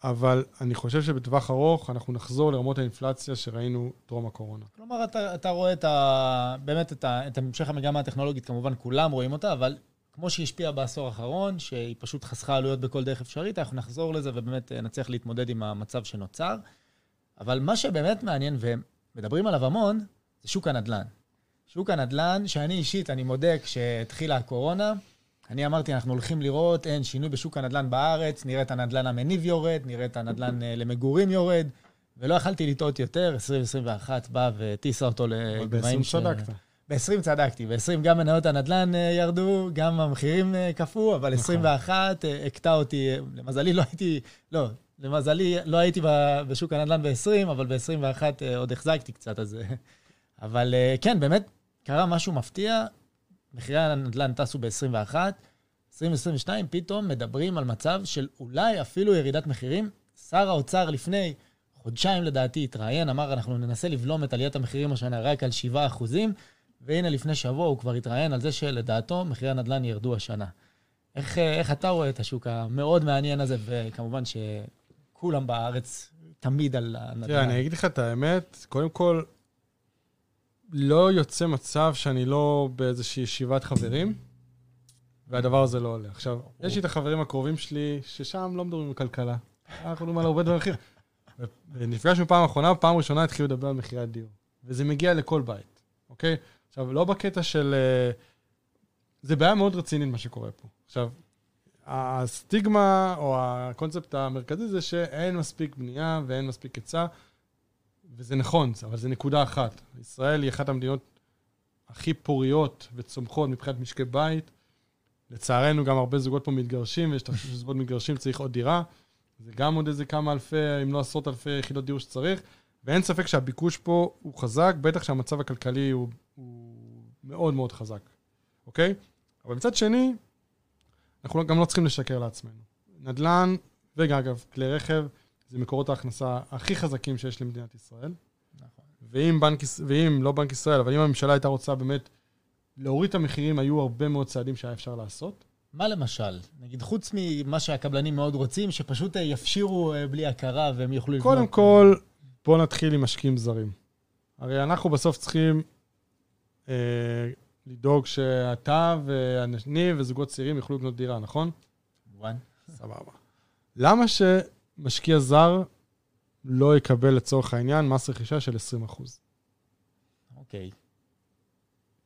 אבל אני חושב שבטווח ארוך אנחנו נחזור לרמות האינפלציה שראינו טרום הקורונה. כלומר, אתה, אתה רואה את ה, באמת את, ה, את המשך המגמה הטכנולוגית, כמובן כולם רואים אותה, אבל כמו שהיא השפיעה בעשור האחרון, שהיא פשוט חסכה עלויות בכל דרך אפשרית, אנחנו נחזור לזה ובאמת אה, נצליח להתמודד עם המצב שנוצר. אבל מה שבאמת מעניין, ומדברים עליו המון, זה שוק הנדל"ן. שוק הנדל"ן, שאני אישית, אני מודה, כשהתחילה הקורונה, אני אמרתי, אנחנו הולכים לראות, אין שינוי בשוק הנדל"ן בארץ, נראה את הנדל"ן המניב יורד, נראה את הנדל"ן אה, למגורים יורד, ולא יכלתי לטעות יותר, 2021 בא והטיסה אותו לגבהים ש... ב-20 צדקת. ב-20 צדקתי, ב-20 גם מניות הנדל"ן אה, ירדו, גם המחירים אה, קפאו, אבל 21 נכון. הכתה אותי, למזלי לא הייתי, לא, למזלי לא הייתי בשוק הנדל"ן ב-20, אבל ב-21 עוד החזקתי קצת, אז... אבל כן, באמת, קרה משהו מפתיע, מחירי הנדל"ן טסו ב-21, 2022 פתאום מדברים על מצב של אולי אפילו ירידת מחירים. שר האוצר לפני חודשיים לדעתי התראיין, אמר, אנחנו ננסה לבלום את עליית המחירים השנה רק על 7 אחוזים, והנה לפני שבוע הוא כבר התראיין על זה שלדעתו מחירי הנדל"ן ירדו השנה. איך, איך אתה רואה את השוק המאוד מעניין הזה, וכמובן שכולם בארץ תמיד על הנדל"ן. תראה, אני אגיד לך את האמת, קודם כל, לא יוצא מצב שאני לא באיזושהי ישיבת חברים, והדבר הזה לא עולה. עכשיו, יש לי את החברים הקרובים שלי, ששם לא מדברים על כלכלה. אנחנו מדברים על הרבה דברים אחרים. ונפגשנו פעם אחרונה, פעם ראשונה התחילו לדבר על מחירי הדיור. וזה מגיע לכל בית, אוקיי? עכשיו, לא בקטע של... אה, זה בעיה מאוד רצינית מה שקורה פה. עכשיו, הסטיגמה או הקונספט המרכזי זה שאין מספיק בנייה ואין מספיק היצע, וזה נכון, אבל זה נקודה אחת. ישראל היא אחת המדינות הכי פוריות וצומחות מבחינת משקי בית. לצערנו, גם הרבה זוגות פה מתגרשים, ויש את זוגות מתגרשים, צריך עוד דירה. זה גם עוד איזה כמה אלפי, אם לא עשרות אלפי יחידות דיור שצריך. ואין ספק שהביקוש פה הוא חזק, בטח שהמצב הכלכלי הוא, הוא מאוד מאוד חזק, אוקיי? אבל מצד שני, אנחנו גם לא צריכים לשקר לעצמנו. נדל"ן, ואגב, כלי רכב, זה מקורות ההכנסה הכי חזקים שיש למדינת ישראל. נכון. ואם, בנק, ואם לא בנק ישראל, אבל אם הממשלה הייתה רוצה באמת להוריד את המחירים, היו הרבה מאוד צעדים שהיה אפשר לעשות. מה למשל? נגיד, חוץ ממה שהקבלנים מאוד רוצים, שפשוט אה, יפשירו אה, בלי הכרה והם יוכלו לבנות... קודם כל, בואו נתחיל עם משקיעים זרים. הרי אנחנו בסוף צריכים אה, לדאוג שאתה ואני וזוגות צעירים יוכלו לקנות דירה, נכון? כמובן. סבבה. למה שמשקיע זר לא יקבל לצורך העניין מס רכישה של 20%? אוקיי.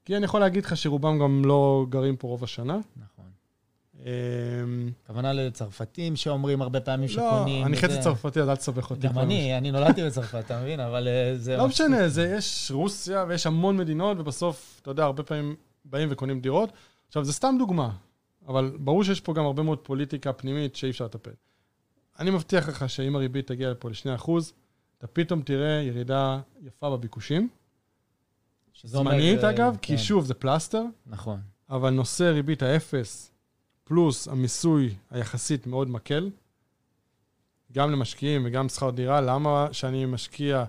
כי אני יכול להגיד לך שרובם גם לא גרים פה רוב השנה. נכון. אמ, הכוונה לצרפתים שאומרים הרבה פעמים לא, שקונים. לא, אני חצי צרפתי, אז אל תסבך אותי. גם אני, אני נולדתי בצרפת, אתה מבין? אבל אה, זה... לא משנה, זה, יש רוסיה ויש המון מדינות, ובסוף, אתה יודע, הרבה פעמים באים וקונים דירות. עכשיו, זה סתם דוגמה, אבל ברור שיש פה גם הרבה מאוד פוליטיקה פנימית שאי אפשר לטפל. אני מבטיח לך שאם הריבית תגיע לפה ל-2%, אתה פתאום תראה ירידה יפה בביקושים. זמנית, אומר, אגב, כן. כי שוב, זה פלסטר. נכון. אבל נושא ריבית האפס, פלוס המיסוי היחסית מאוד מקל, גם למשקיעים וגם שכר דירה. למה שאני משקיע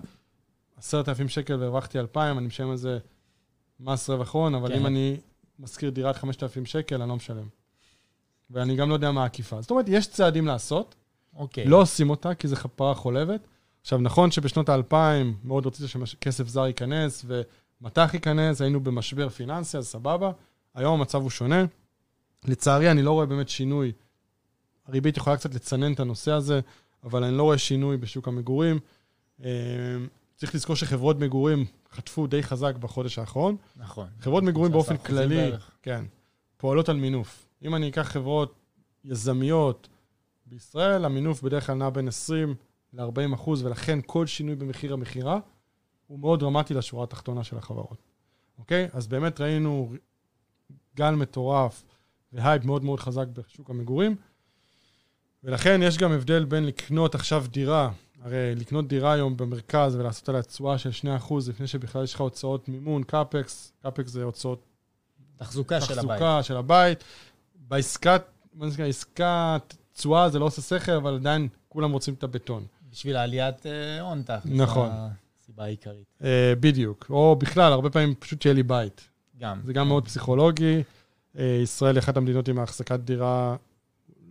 עשרת אלפים שקל והרווחתי אלפיים, אני משלם על זה מס רווח הון, אבל כן. אם אני משכיר דירת חמשת אלפים שקל, אני לא משלם. ואני גם לא יודע מה העקיפה. זאת אומרת, יש צעדים לעשות. אוקיי. לא עושים אותה, כי זו פרה חולבת. עכשיו, נכון שבשנות האלפיים מאוד רצית שכסף זר ייכנס, ומטח ייכנס, היינו במשבר פיננסי, אז סבבה. היום המצב הוא שונה. לצערי, אני לא רואה באמת שינוי. הריבית יכולה קצת לצנן את הנושא הזה, אבל אני לא רואה שינוי בשוק המגורים. אה, צריך לזכור שחברות מגורים חטפו די חזק בחודש האחרון. נכון. חברות מגורים באופן כללי, בערך. כן, פועלות על מינוף. אם אני אקח חברות יזמיות בישראל, המינוף בדרך כלל נע בין 20 ל-40 אחוז, ולכן כל שינוי במחיר המכירה הוא מאוד דרמטי לשורה התחתונה של החברות. אוקיי? אז באמת ראינו גל מטורף והייפ מאוד מאוד חזק בשוק המגורים, ולכן יש גם הבדל בין לקנות עכשיו דירה, הרי לקנות דירה היום במרכז ולעשות עליה תשואה של 2% לפני שבכלל יש לך הוצאות מימון, CapEx, CapEx זה הוצאות... תחזוקה, תחזוקה של הבית. תחזוקה של הבית. בעסקת, עסקת תשואה זה לא עושה שכל, אבל עדיין כולם רוצים את הבטון. בשביל עליית אה, הון, תכלס. נכון. הסיבה העיקרית. Uh, בדיוק. או בכלל, הרבה פעמים פשוט שיהיה לי בית. גם. זה גם מאוד פסיכולוגי. Uh, ישראל היא אחת המדינות עם החזקת דירה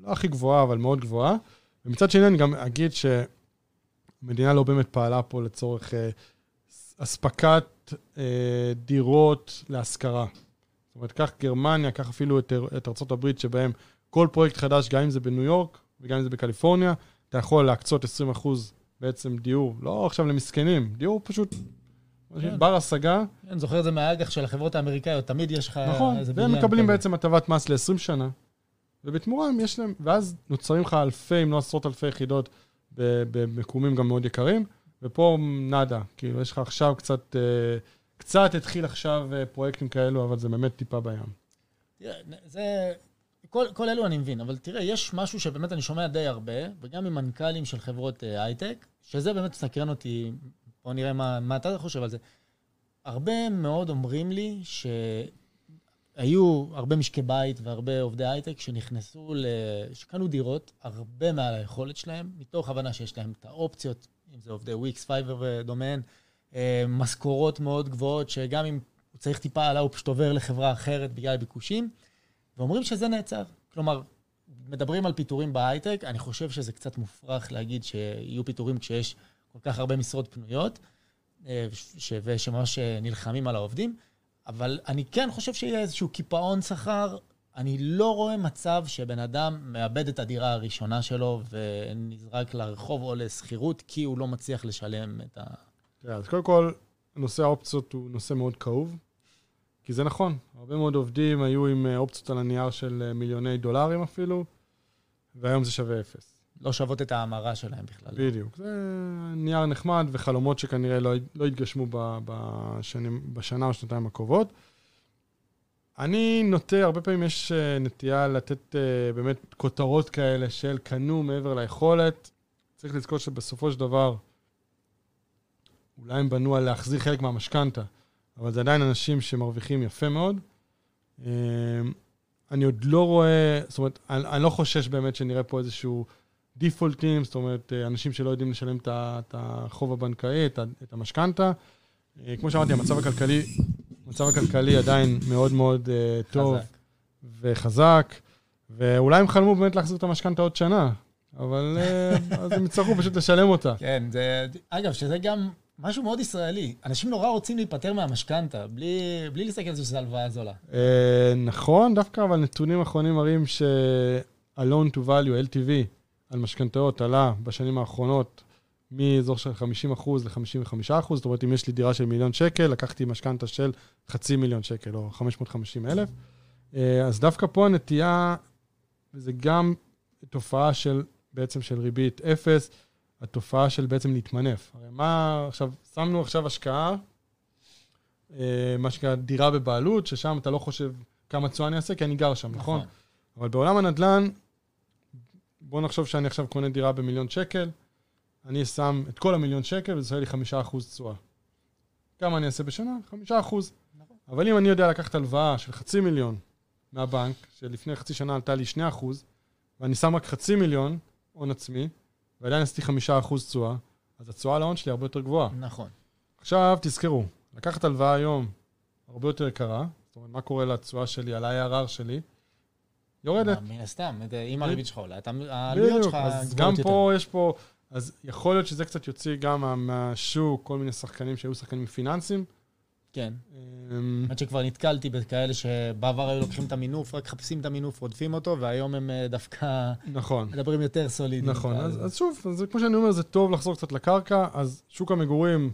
לא הכי גבוהה, אבל מאוד גבוהה. ומצד שני, אני גם אגיד שמדינה לא באמת פעלה פה לצורך uh, אספקת uh, דירות להשכרה. זאת אומרת, קח גרמניה, קח אפילו את, את ארה"ב, שבהם כל פרויקט חדש, גם אם זה בניו יורק וגם אם זה בקליפורניה, אתה יכול להקצות 20 אחוז בעצם דיור, לא עכשיו למסכנים, דיור פשוט. בר השגה. אני כן, זוכר את זה מהאג"ח של החברות האמריקאיות, תמיד יש לך נכון, איזה בניין. נכון, והם מקבלים בעצם הטבת מס ל-20 שנה, ובתמורה יש להם, ואז נוצרים לך אלפי, אם לא עשרות אלפי יחידות במקומים גם מאוד יקרים, ופה נאדה, כאילו, יש לך עכשיו קצת, אה, קצת התחיל עכשיו אה, פרויקטים כאלו, אבל זה באמת טיפה בים. תראה, זה... כל, כל אלו אני מבין, אבל תראה, יש משהו שבאמת אני שומע די הרבה, וגם ממנכ"לים של חברות אה, הייטק, שזה באמת מסקרן אותי, בוא נראה מה, מה אתה חושב על זה. הרבה מאוד אומרים לי שהיו הרבה משקי בית והרבה עובדי הייטק שנכנסו, ל... שקנו דירות הרבה מעל היכולת שלהם, מתוך הבנה שיש להם את האופציות, אם זה עובדי וויקס, Fiverr ודומיהן, אה, משכורות מאוד גבוהות, שגם אם הוא צריך טיפה עלה, הוא פשוט עובר לחברה אחרת בגלל ביקושים. ואומרים שזה נעצר. כלומר, מדברים על פיטורים בהייטק, אני חושב שזה קצת מופרך להגיד שיהיו פיטורים כשיש כל כך הרבה משרות פנויות, אה, ושממש אה, נלחמים על העובדים, אבל אני כן חושב שיהיה איזשהו קיפאון שכר. אני לא רואה מצב שבן אדם מאבד את הדירה הראשונה שלו ונזרק לרחוב או לשכירות, כי הוא לא מצליח לשלם את ה... אז קודם כל, נושא האופציות הוא נושא מאוד כאוב. כי זה נכון, הרבה מאוד עובדים היו עם אה, אופציות על הנייר של מיליוני דולרים אפילו, והיום זה שווה אפס. לא שוות את ההמרה שלהם בכלל. בדיוק. זה נייר נחמד וחלומות שכנראה לא, לא יתגשמו בשנים, בשנה או שנתיים הקרובות. אני נוטה, הרבה פעמים יש אה, נטייה לתת באמת כותרות כאלה של קנו מעבר ליכולת. צריך לזכור שבסופו של דבר, אולי הם בנו על להחזיר חלק מהמשכנתה. אבל זה עדיין אנשים שמרוויחים יפה מאוד. אמ, אני עוד לא רואה, זאת אומרת, אני, אני לא חושש באמת שנראה פה איזשהו דיפולטים, זאת אומרת, אה, אנשים שלא יודעים לשלם את החוב הבנקאי, את המשכנתה. אה, כמו שאמרתי, המצב הכלכלי, המצב הכלכלי עדיין מאוד מאוד uh, טוב חזק. וחזק, ואולי הם חלמו באמת להחזיר את המשכנתה עוד שנה, אבל אז הם יצטרכו פשוט לשלם אותה. כן, זה, אגב, שזה גם משהו מאוד ישראלי. אנשים נורא רוצים להיפטר מהמשכנתה, בלי, בלי להסתכל על זה שזו הלוואה זולה. אה, נכון, דווקא, אבל נתונים אחרונים מראים שה-loan to value, LTV, על משכנתאות עלה בשנים האחרונות מאזור של 50 ל-55 זאת אומרת, אם יש לי דירה של מיליון שקל, לקחתי משכנתה של חצי מיליון שקל, או 550 אלף. אה, אז דווקא פה הנטייה, וזה גם תופעה של, בעצם של ריבית אפס, התופעה של בעצם להתמנף. הרי מה, עכשיו, שמנו עכשיו השקעה, אה, מה שנקרא דירה בבעלות, ששם אתה לא חושב כמה תשואה אני אעשה, כי אני גר שם, נכון? נכון? אבל בעולם הנדל"ן, בוא נחשוב שאני עכשיו קונה דירה במיליון שקל, אני שם את כל המיליון שקל וזה עושה לי חמישה אחוז תשואה. כמה אני אעשה בשנה? חמישה אחוז. נכון. אבל אם אני יודע לקחת הלוואה של חצי מיליון מהבנק, שלפני חצי שנה עלתה לי שני אחוז, ואני שם רק חצי מיליון הון עצמי, ועדיין עשיתי חמישה אחוז תשואה, אז התשואה להון שלי הרבה יותר גבוהה. נכון. עכשיו, תזכרו, לקחת הלוואה היום הרבה יותר יקרה, זאת אומרת, מה קורה לתשואה שלי, על ה-IRR שלי? יורדת. מן הסתם, אם הריבית שלך עולה, העלויות שלך גבוהות יותר. אז גם פה יש פה, אז יכול להיות שזה קצת יוציא גם מהשוק כל מיני שחקנים שהיו שחקנים פיננסיים, כן. אמ, האמת שכבר נתקלתי בכאלה שבעבר היו לוקחים את המינוף, רק מחפשים את המינוף, רודפים אותו, והיום הם אה, דווקא... נכון. מדברים יותר סולידיים. נכון, אז, אז שוב, אז כמו שאני אומר, זה טוב לחזור קצת לקרקע, אז שוק המגורים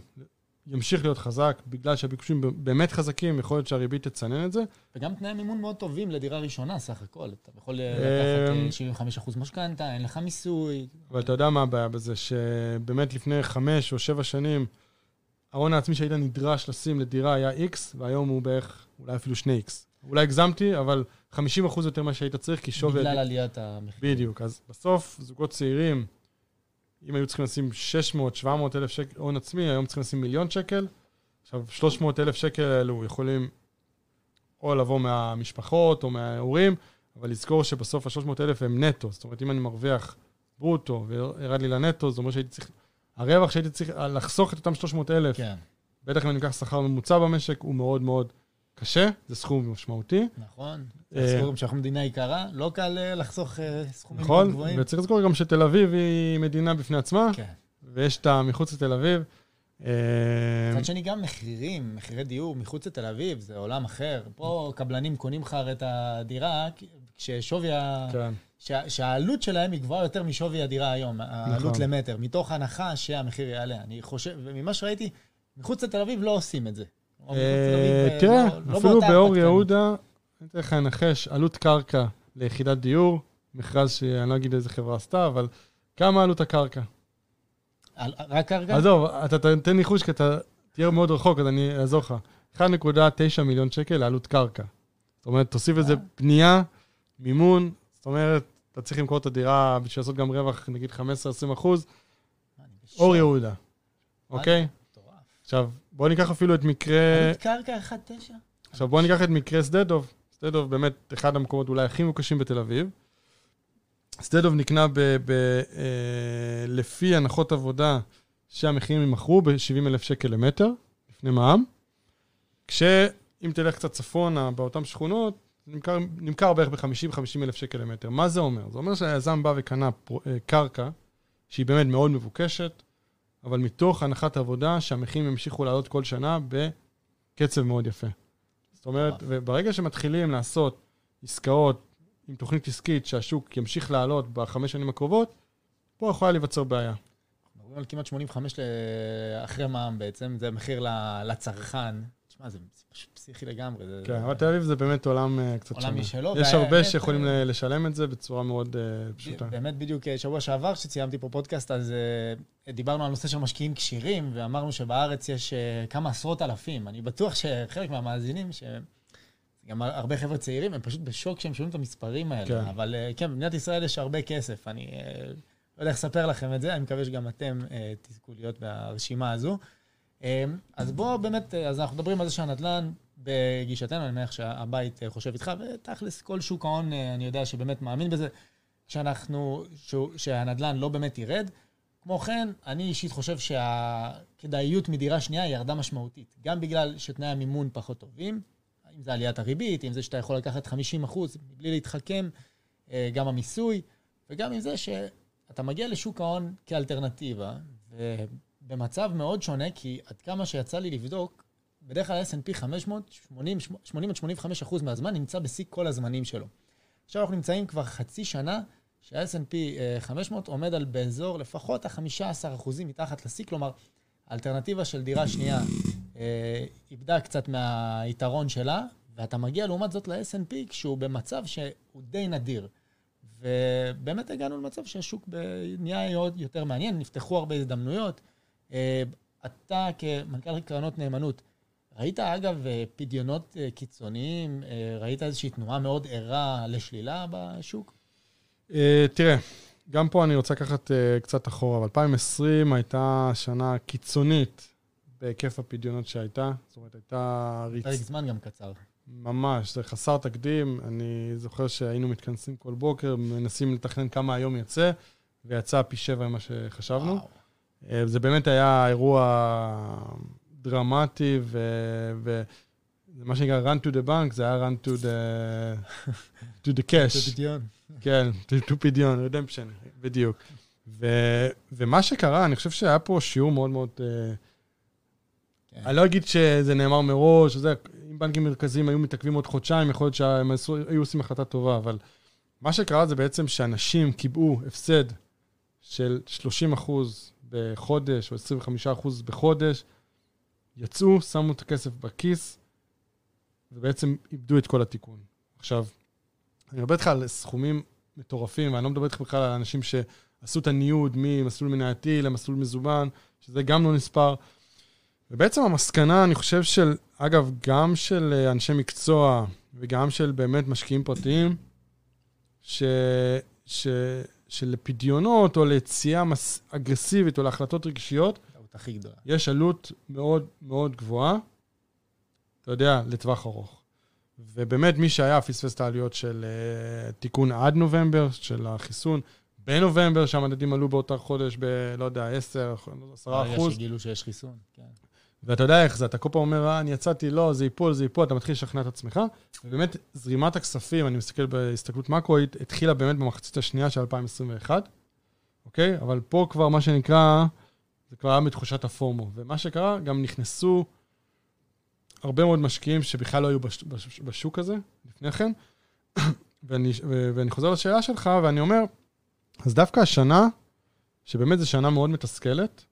ימשיך להיות חזק, בגלל שהביקושים באמת חזקים, יכול להיות שהריבית תצנן את זה. וגם תנאי מימון מאוד טובים לדירה ראשונה, סך הכל. אתה יכול לקחת 75% אמ, משכנתה, אין לך מיסוי. אבל אתה יודע מה הבעיה בזה, שבאמת לפני חמש או שבע שנים, ההון העצמי שהיית נדרש לשים לדירה היה X, והיום הוא בערך אולי אפילו 2X. אולי הגזמתי, אבל 50% יותר ממה שהיית צריך, כי שווי... בגלל עליית המחיר. בדיוק. אז בסוף, זוגות צעירים, אם היו צריכים לשים 600, 700 אלף שקל הון עצמי, היום צריכים לשים מיליון שקל. עכשיו, 300 אלף שקל האלו יכולים או לבוא מהמשפחות או מההורים, אבל לזכור שבסוף ה-300 אלף הם נטו. זאת אומרת, אם אני מרוויח ברוטו וירד לי לנטו, זאת אומרת שהייתי צריך הרווח שהייתי צריך לחסוך את אותם 300 אלף, כן. בטח אם אני אקח שכר ממוצע במשק, הוא מאוד מאוד קשה, זה סכום משמעותי. נכון, אה, סכום שאנחנו מדינה יקרה, לא קל אה, לחסוך אה, סכומים נכון, גבוהים. נכון, וצריך לזכור גם שתל אביב היא מדינה בפני עצמה, כן. ויש את המחוץ לתל אביב. אה, מצד שני, גם מחירים, מחירי דיור מחוץ לתל אביב, זה עולם אחר. פה קבלנים קונים לך את הדירה, כששווי ה... כן. שה- שהעלות שלהם היא גבוהה יותר משווי הדירה היום, העלות נכון. למטר, מתוך הנחה שהמחיר יעלה. אני חושב, וממה שראיתי, מחוץ לתל אביב לא עושים את זה. אה, אה, תראה, אפילו באור הרפתקנות. יהודה, אני אתן לך לנחש, עלות קרקע ליחידת דיור, מכרז שאני לא אגיד איזה חברה עשתה, אבל כמה עלות הקרקע? רק קרקע? עזוב, אתה תתן ניחוש כי אתה תהיה מאוד רחוק, אז אני אעזור לך. 1.9 מיליון שקל לעלות קרקע. זאת אומרת, תוסיף לזה אה. בנייה, מימון, זאת אומרת, אתה צריך למכור את הדירה בשביל לעשות גם רווח, נגיד 15-20 אחוז. אור יהודה, אוקיי? עכשיו, בוא ניקח אפילו את מקרה... עלות קרקע 1.9? עכשיו בואו ניקח את מקרה שדה דוב. שדה דוב באמת אחד המקומות אולי הכי מבוקשים בתל אביב. שדה דוב נקנה ב, ב, אה, לפי הנחות עבודה שהמחירים יימכרו ב-70 אלף שקל למטר, לפני מע"מ. כשאם תלך קצת צפונה באותן שכונות, נמכר, נמכר בערך ב-50-50 אלף שקל למטר. מה זה אומר? זה אומר שהיזם בא וקנה פרו, אה, קרקע שהיא באמת מאוד מבוקשת, אבל מתוך הנחת עבודה שהמחירים ימשיכו לעלות כל שנה בקצב מאוד יפה. זאת אומרת, וברגע שמתחילים לעשות עסקאות עם תוכנית עסקית שהשוק ימשיך לעלות בחמש שנים הקרובות, פה יכולה להיווצר בעיה. מדברים על כמעט 85 ל- אחרי מע"מ בעצם, זה מחיר ל- לצרכן. תשמע, זה פשוט פסיכי לגמרי. זה- כן, אבל תל אביב זה באמת עולם אה, קצת עולם שונה. משלו, יש הרבה שיכולים ל- לשלם את זה בצורה מאוד אה, פשוטה. באמת, בדיוק שבוע שעבר, כשציימתי פה פודקאסט, אז אה, דיברנו על נושא של משקיעים כשירים, ואמרנו שבארץ יש אה, כמה עשרות אלפים. אני בטוח שחלק מהמאזינים, ש... גם הרבה חבר'ה צעירים, הם פשוט בשוק כשהם שומעים את המספרים האלה. כן. אבל אה, כן, במדינת ישראל יש הרבה כסף. אני אה, לא יודע איך לספר לכם את זה, אני מקווה שגם אתם אה, תזכו להיות ברשימה הזו. אה, אז בואו באמת, אה, אז אנחנו מדברים על זה שהנדל"ן, בגישתנו, אני מניח שהבית אה, חושב איתך, ותכלס, כל שוק ההון, אה, אני יודע שבאמת מאמין בזה, שאנחנו, שהנדל"ן לא באמת ירד. כמו כן, אני אישית חושב שהכדאיות מדירה שנייה ירדה משמעותית. גם בגלל שתנאי המימון פחות טובים, אם זה עליית הריבית, אם זה שאתה יכול לקחת 50 אחוז מבלי להתחכם, גם המיסוי, וגם עם זה שאתה מגיע לשוק ההון כאלטרנטיבה, ובמצב מאוד שונה, כי עד כמה שיצא לי לבדוק, בדרך כלל S&P 500, 80 80 עד 85 אחוז מהזמן נמצא בשיא כל הזמנים שלו. עכשיו אנחנו נמצאים כבר חצי שנה שה-S&P אה, 500 עומד על באזור לפחות ה-15 אחוזים מתחת לשיא, כלומר, האלטרנטיבה של דירה שנייה אה, איבדה קצת מהיתרון שלה, ואתה מגיע לעומת זאת ל-S&P כשהוא במצב שהוא די נדיר. ובאמת הגענו למצב שהשוק נהיה יותר מעניין, נפתחו הרבה הזדמנויות. אה, אתה כמנכ"ל קרנות נאמנות, ראית אגב אה, פדיונות אה, קיצוניים? ראית איזושהי תנועה מאוד ערה לשלילה בשוק? אה, תראה, גם פה אני רוצה לקחת קצת אחורה. אבל 2020 הייתה שנה קיצונית בהיקף הפדיונות שהייתה. זאת אומרת, הייתה ריצ... פרק זמן גם קצר. ממש, זה חסר תקדים. אני זוכר שהיינו מתכנסים כל בוקר, מנסים לתכנן כמה היום יצא, ויצא פי שבע ממה שחשבנו. וואו. אה, זה באמת היה אירוע דרמטי, ו... ו... זה מה שנקרא run to the bank, זה היה run to the, to the cash. זה פדיון. כן, to to פדיון, redemption, בדיוק. ו... ומה שקרה, אני חושב שהיה פה שיעור מאוד מאוד... אה, כן. אני לא אגיד שזה נאמר מראש, שזה, אם בנקים מרכזיים היו מתעכבים עוד חודשיים, יכול להיות שהם היו עושים החלטה טובה, אבל מה שקרה זה בעצם שאנשים קיבעו הפסד של 30 אחוז בחודש, או 25 אחוז בחודש, יצאו, שמו את הכסף בכיס, ובעצם איבדו את כל התיקון. עכשיו, אני מדבר איתך על סכומים מטורפים, ואני לא מדבר איתך בכלל על אנשים שעשו את הניוד ממסלול מנייתי למסלול מזומן, שזה גם לא נספר. ובעצם המסקנה, אני חושב של, אגב, גם של אה, אנשי מקצוע וגם של באמת משקיעים פרטיים, ש, ש, שלפדיונות או ליציאה מס, אגרסיבית או להחלטות רגשיות, הכי גדולה. יש עלות מאוד מאוד גבוהה, אתה יודע, לטווח ארוך. ובאמת, מי שהיה פספס את העלויות של uh, תיקון עד נובמבר, של החיסון, בנובמבר, שהמדדים עלו באותה חודש ב, לא יודע, 10, 10 ברגע אחוז. שגילו שיש חיסון, כן. ואתה יודע איך זה, אתה כל פעם אומר, אה, אני יצאתי, לא, זה ייפול, זה ייפול, אתה מתחיל לשכנע את עצמך. ובאמת, זרימת הכספים, אני מסתכל בהסתכלות מקרואית, התחילה באמת במחצית השנייה של 2021, אוקיי? אבל פה כבר, מה שנקרא, זה כבר היה מתחושת הפורמו. ומה שקרה, גם נכנסו הרבה מאוד משקיעים שבכלל לא היו בש, בש, בשוק הזה לפני כן. ואני, ואני חוזר לשאלה שלך, ואני אומר, אז דווקא השנה, שבאמת זו שנה מאוד מתסכלת,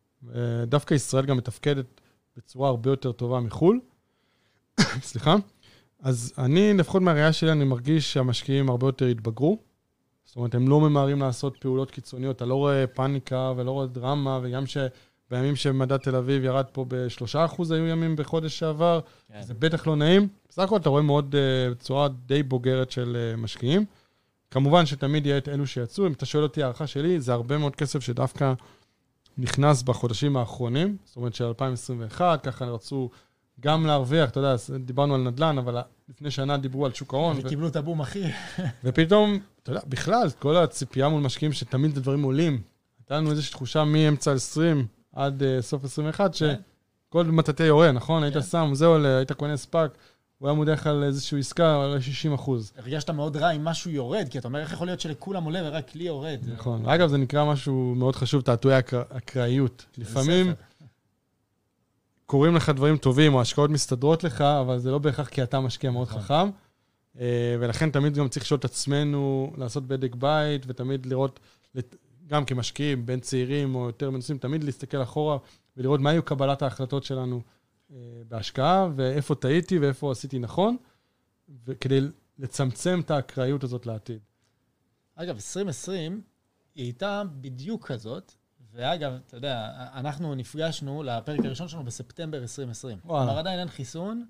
דווקא ישראל גם מתפקדת בצורה הרבה יותר טובה מחו"ל, סליחה, אז אני, לפחות מהראייה שלי, אני מרגיש שהמשקיעים הרבה יותר התבגרו. זאת אומרת, הם לא ממהרים לעשות פעולות קיצוניות. אתה לא רואה פאניקה ולא רואה דרמה, וגם שבימים שמדד תל אביב ירד פה ב-3% היו ימים בחודש שעבר, כן. זה בטח לא נעים. בסך הכל אתה רואה מאוד, uh, בצורה די בוגרת של uh, משקיעים. כמובן שתמיד יהיה את אלו שיצאו. אם אתה שואל אותי, הערכה שלי, זה הרבה מאוד כסף שדווקא נכנס בחודשים האחרונים, זאת אומרת של 2021, ככה רצו גם להרוויח, אתה יודע, דיברנו על נדל"ן, אבל לפני שנה דיברו על שוק ההון. וקיבלו את הבום הכי. ופתאום, אתה יודע, בכלל, כל הציפייה מול משקיעים שתמיד הדברים עולים. הייתה לנו איזושהי תחושה מאמצע 20 עד uh, סוף 21, כן. שכל מטאטא יורה, נכון? היית כן. שם, זה עולה, היית קונה ספאק. הוא היה מודח על איזושהי עסקה על 60 אחוז. הרגשת מאוד רע אם משהו יורד, כי אתה אומר, איך יכול להיות שלכולם עולה ורק לי יורד? נכון. אגב, זה נקרא משהו מאוד חשוב, תעתועי אקראיות. לפעמים קורים לך דברים טובים, או השקעות מסתדרות לך, אבל זה לא בהכרח כי אתה משקיע מאוד נכון. חכם. אה, ולכן תמיד גם צריך לשאול את עצמנו, לעשות בדק בית, ותמיד לראות, גם כמשקיעים, בין צעירים או יותר מנוסים, תמיד להסתכל אחורה ולראות מה היו קבלת ההחלטות שלנו בהשקעה, ואיפה טעיתי ואיפה עשיתי נכון, כדי לצמצם את האקראיות הזאת לעתיד. אגב, 2020 היא הייתה בדיוק כזאת, ואגב, אתה יודע, אנחנו נפגשנו לפרק הראשון שלנו בספטמבר 2020. כלומר, עדיין אין חיסון.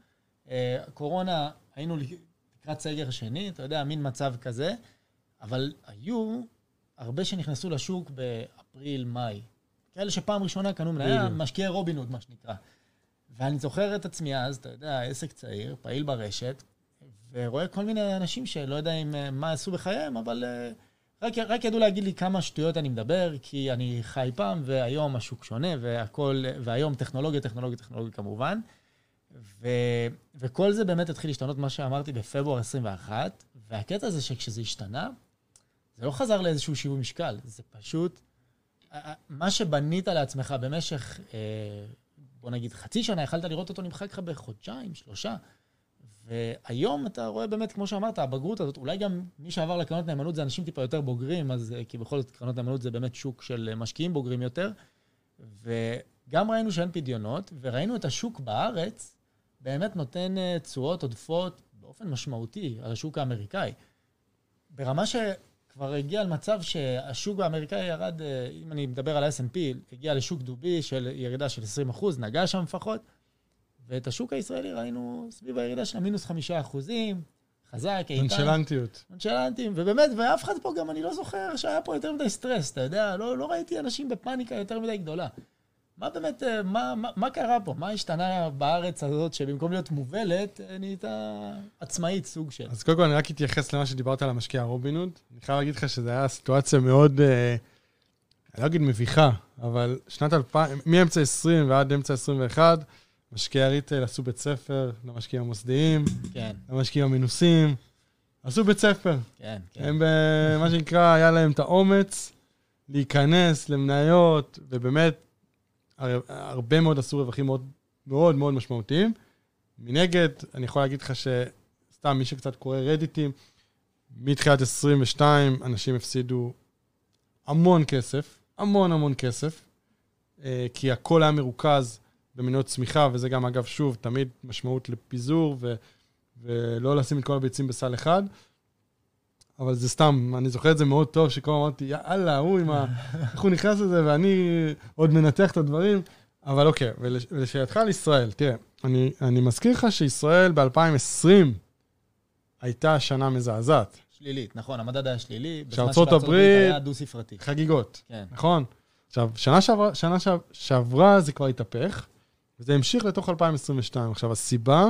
אה, קורונה, היינו לקראת סגר שני, אתה יודע, מין מצב כזה, אבל היו הרבה שנכנסו לשוק באפריל, מאי. כאלה שפעם ראשונה קנו מניה, משקיעי רובינוד, מה שנקרא. ואני זוכר את עצמי אז, אתה יודע, עסק צעיר, פעיל ברשת, ורואה כל מיני אנשים שלא יודע אם, אה, מה עשו בחייהם, אבל אה, רק, רק ידעו להגיד לי כמה שטויות אני מדבר, כי אני חי פעם, והיום השוק שונה, והכל, והיום טכנולוגיה, טכנולוגיה, טכנולוגיה כמובן. ו, וכל זה באמת התחיל להשתנות, מה שאמרתי, בפברואר 21, והקטע זה שכשזה השתנה, זה לא חזר לאיזשהו שיווי משקל, זה פשוט, מה שבנית לעצמך במשך, אה, בוא נגיד, חצי שנה, יכלת לראות אותו נמחק לך בחודשיים, שלושה. והיום אתה רואה באמת, כמו שאמרת, הבגרות הזאת, אולי גם מי שעבר לקרנות נאמנות זה אנשים טיפה יותר בוגרים, אז אה, כי בכל זאת קרנות נאמנות זה באמת שוק של אה, משקיעים בוגרים יותר. וגם ראינו שאין פדיונות, וראינו את השוק בארץ באמת נותן אה, תשואות עודפות באופן משמעותי על השוק האמריקאי. ברמה שכבר הגיע למצב שהשוק האמריקאי ירד, אם אני מדבר על ה-S&P, הגיע לשוק דובי של ירידה של 20%, נגע שם לפחות. ואת השוק הישראלי ראינו סביב הירידה של המינוס חמישה אחוזים, חזק, איתן. נונשלנטיות. נונשלנטים, ובאמת, ואף אחד פה גם, אני לא זוכר שהיה פה יותר מדי סטרס, אתה יודע, לא, לא ראיתי אנשים בפאניקה יותר מדי גדולה. מה באמת, אה, מה, מה, מה קרה פה? מה השתנה בארץ הזאת, שבמקום להיות מובלת, נהייתה עצמאית סוג של... אז קודם כל אני רק אתייחס למה שדיברת על המשקיע רובינוד. אני חייב להגיד לך שזו הייתה סיטואציה מאוד, אה, אני לא אגיד מביכה, אבל שנת 2000, מאמצע 20 ועד אמצע 21, משקיעי הריטייל עשו בית ספר למשקיעים המוסדיים, כן. למשקיעים המנוסים, עשו בית ספר. כן, כן. הם, מה שנקרא, היה להם את האומץ להיכנס למניות, ובאמת, הרבה מאוד עשו רווחים מאוד מאוד מאוד משמעותיים. מנגד, אני יכול להגיד לך שסתם מי שקצת קורא רדיטים, מתחילת 22 אנשים הפסידו המון כסף, המון המון כסף, אה, כי הכל היה מרוכז במניות צמיחה, וזה גם, אגב, שוב, תמיד משמעות לפיזור, ו, ולא לשים את כל הביצים בסל אחד. אבל זה סתם, אני זוכר את זה מאוד טוב, שכל הזמן אמרתי, יאללה, הוא עם ה... איך הוא נכנס לזה, ואני עוד מנתח את הדברים. אבל אוקיי, ולשאלתך על ישראל, תראה, אני, אני מזכיר לך שישראל ב-2020 הייתה שנה מזעזעת. שלילית, נכון, המדד היה שלילי. שארצות הברית... היה דו-ספרתי. חגיגות, כן. נכון? עכשיו, שנה שעברה, שנה שעברה זה כבר התהפך, וזה המשיך לתוך 2022. עכשיו, הסיבה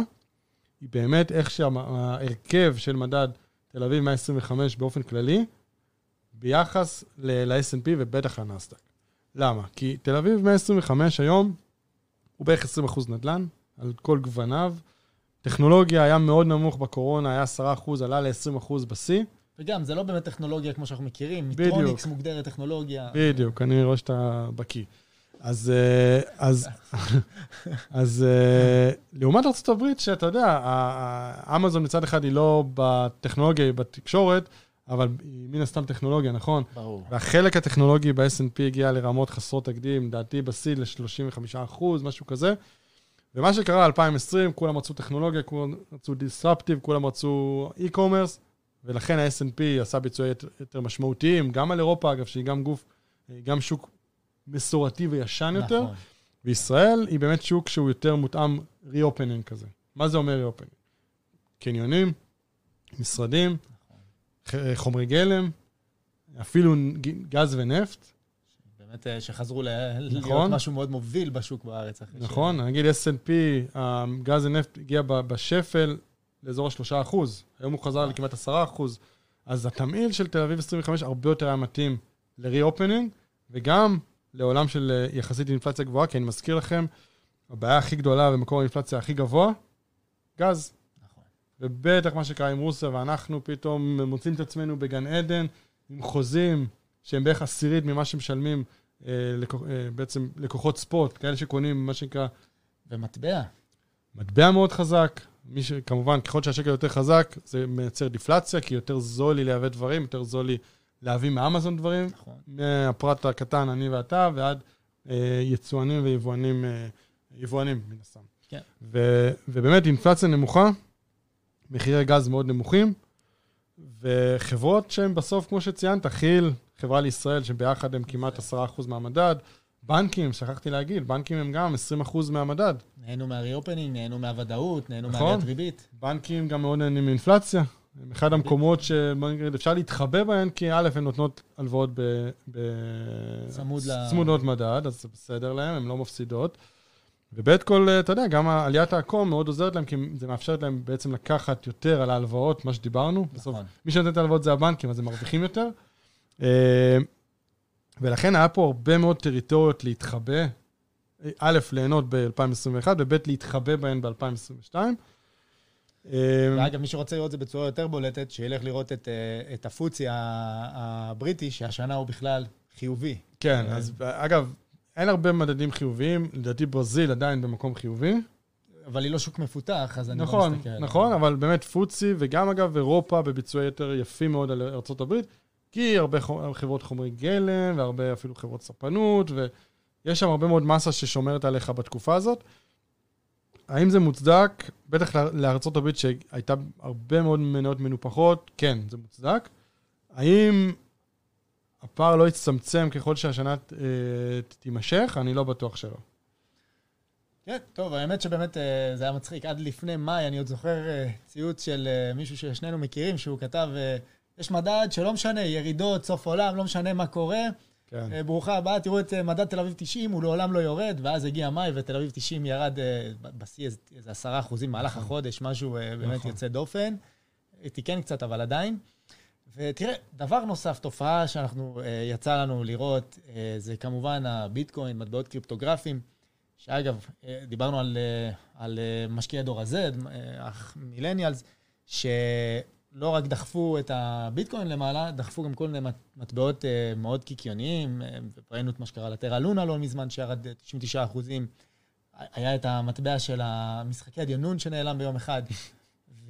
היא באמת איך שההרכב של מדד תל אביב 125 באופן כללי, ביחס ל-S&P ובטח לנסדק. למה? כי תל אביב 125 היום הוא בערך 20% נדל"ן, על כל גווניו. טכנולוגיה היה מאוד נמוך בקורונה, היה 10%, עלה ל-20% בשיא. וגם, זה לא באמת טכנולוגיה כמו שאנחנו מכירים. בדיוק. מיטרוניקס מוגדרת טכנולוגיה. בדיוק, אני רואה שאתה בקיא. אז, אה, אז, אז אה, לעומת ארה"ב, שאתה יודע, אמזון מצד אחד היא לא בטכנולוגיה, היא בתקשורת, אבל היא מן הסתם טכנולוגיה, נכון? ברור. והחלק הטכנולוגי ב snp הגיע לרמות חסרות תקדים, לדעתי בשיא ל-35 אחוז, משהו כזה. ומה שקרה ב-2020, כולם רצו טכנולוגיה, כולם רצו דיסרפטיב, כולם רצו e-commerce, ולכן ה snp עשה ביצועי יותר משמעותיים, גם על אירופה, אגב, שהיא גם גוף, גם שוק מסורתי וישן נכון. יותר. וישראל היא באמת שוק שהוא יותר מותאם reopening כזה. מה זה אומר reopening? קניונים, משרדים, נכון. חומרי גלם, אפילו גז ונפט. באמת אה, שחזרו נכון. להיות משהו מאוד מוביל בשוק בארץ. נכון, ש... נגיד S&P, גז ונפט הגיע בשפל לאזור ה-3 אחוז. היום הוא חזר לכמעט 10 אחוז. אז התמהיל של תל אביב 25 הרבה יותר היה מתאים ל-re-opening, וגם לעולם של אה, יחסית אינפלציה גבוהה, כי אני מזכיר לכם, הבעיה הכי גדולה ומקור האינפלציה הכי גבוה, גז. נכון. ובטח מה שקרה עם רוסיה, ואנחנו פתאום מוצאים את עצמנו בגן עדן, עם חוזים שהם בערך עשירית ממה שמשלמים אה, לקוח, אה, בעצם לקוחות ספורט, כאלה שקונים מה שנקרא... ומטבע. מטבע מאוד חזק. מי ש... כמובן, ככל שהשקל יותר חזק, זה מייצר דיפלציה, כי יותר זול לי לייבא דברים, יותר זול לי להביא מאמזון דברים. נכון. מהפרט הקטן, אני ואתה, ועד אה, יצואנים ויבואנים, אה, יבואנים, מן הסתם. כן. ו, ובאמת, אינפלציה נמוכה, מחירי גז מאוד נמוכים, וחברות שהן בסוף, כמו שציינת, כי"ל, חברה לישראל, שביחד הם כמעט 10% מהמדד, בנקים, שכחתי להגיד, בנקים הם גם 20% מהמדד. נהנו מהריאופנינג, נהנו מהוודאות, נהנו נכון. מהעליית ריבית. בנקים גם מאוד נהנים מאינפלציה. הם אחד המקומות שאפשר להתחבא בהן, כי א', הן נותנות הלוואות בצמודות מדד, אז זה בסדר להם, הן לא מפסידות. וב' כל, אתה יודע, גם עליית העקום מאוד עוזרת להם, כי זה מאפשר להם בעצם לקחת יותר על ההלוואות, מה שדיברנו. נכון. בסוף, מי שנותן את ההלוואות זה הבנקים, אז הם מרוויחים יותר. אה, ולכן היה פה הרבה מאוד טריטוריות להתחבא. א', ליהנות ב-2021, וב', להתחבא בהן ב-2022. אמ, ואגב, מי שרוצה לראות את זה בצורה יותר בולטת, שילך לראות את, אה, את הפוצי הבריטי, שהשנה הוא בכלל חיובי. כן, אה, אז אגב, אין הרבה מדדים חיוביים, לדעתי ברזיל עדיין במקום חיובי. אבל היא לא שוק מפותח, אז אני לא נכון, לא מסתכל עליו. נכון, אבל באמת פוצי, וגם אגב אירופה בביצועי יותר יפים מאוד על ארה"ב, כי הרבה חברות חומרי גלם, והרבה אפילו חברות ספנות, ויש שם הרבה מאוד מסה ששומרת עליך בתקופה הזאת. האם זה מוצדק? בטח לארצות הברית שהייתה הרבה מאוד מניות מנופחות, כן, זה מוצדק. האם הפער לא יצטמצם ככל שהשנה אה, תימשך? אני לא בטוח שלא. כן, טוב, האמת שבאמת אה, זה היה מצחיק. עד לפני מאי, אני עוד זוכר אה, ציוץ של אה, מישהו ששנינו מכירים, שהוא כתב, יש מדד שלא משנה, ירידות, סוף עולם, לא משנה מה קורה. כן. אה, ברוכה הבאה, תראו את אה, מדד תל אביב 90, הוא לעולם לא יורד, ואז הגיע מאי ותל אביב 90 ירד אה, בשיא איזה עשרה אחוזים במהלך נכון. החודש, משהו באמת נכון. יוצא דופן. תיקן קצת, אבל עדיין. ותראה, דבר נוסף, תופעה שאנחנו, יצא לנו לראות, זה כמובן הביטקוין, מטבעות קריפטוגרפיים, שאגב, דיברנו על, על משקיעי דור ה-Z, מילניאלס, ש... לא רק דחפו את הביטקוין למעלה, דחפו גם כל מיני מטבעות uh, מאוד קיקיוניים. Uh, ראינו את מה שקרה לטרה לונה לא מזמן, שירד 99 אחוזים. היה את המטבע של המשחקי הדיונון שנעלם ביום אחד.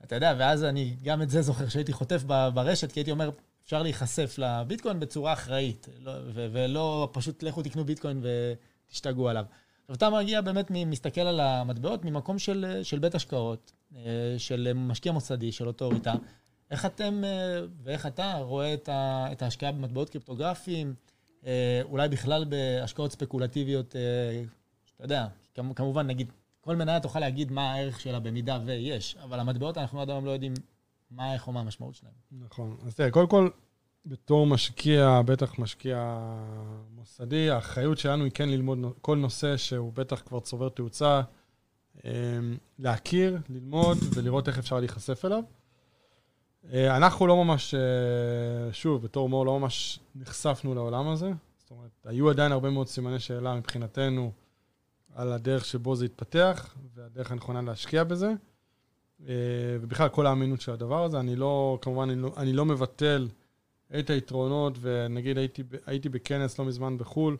ואתה יודע, ואז אני גם את זה זוכר, שהייתי חוטף ברשת, כי הייתי אומר, אפשר להיחשף לביטקוין בצורה אחראית, לא, ולא פשוט לכו תקנו ביטקוין ותשתגעו עליו. עכשיו, אתה מגיע באמת, מסתכל על המטבעות ממקום של, של בית השקעות, אה, של משקיע מוסדי, של אוטוריטה. איך אתם אה, ואיך אתה רואה את, ה, את ההשקעה במטבעות קריפטוגרפיים, אה, אולי בכלל בהשקעות ספקולטיביות, אתה יודע, כמובן, נגיד, כל מניה תוכל להגיד מה הערך שלה במידה ויש, אבל המטבעות, אנחנו עד היום לא יודעים מה הערך או מה המשמעות שלהם. נכון. אז תראה, קודם כל, בתור משקיע, בטח משקיע מוסדי, האחריות שלנו היא כן ללמוד כל נושא שהוא בטח כבר צובר תאוצה, אמ, להכיר, ללמוד ולראות איך אפשר להיחשף אליו. אה, אנחנו לא ממש, אה, שוב, בתור מור לא ממש נחשפנו לעולם הזה. זאת אומרת, היו עדיין הרבה מאוד סימני שאלה מבחינתנו על הדרך שבו זה התפתח והדרך הנכונה להשקיע בזה. אה, ובכלל, כל האמינות של הדבר הזה. אני לא, כמובן, אני לא, אני לא מבטל את היתרונות, ונגיד הייתי, הייתי בכנס לא מזמן בחו"ל,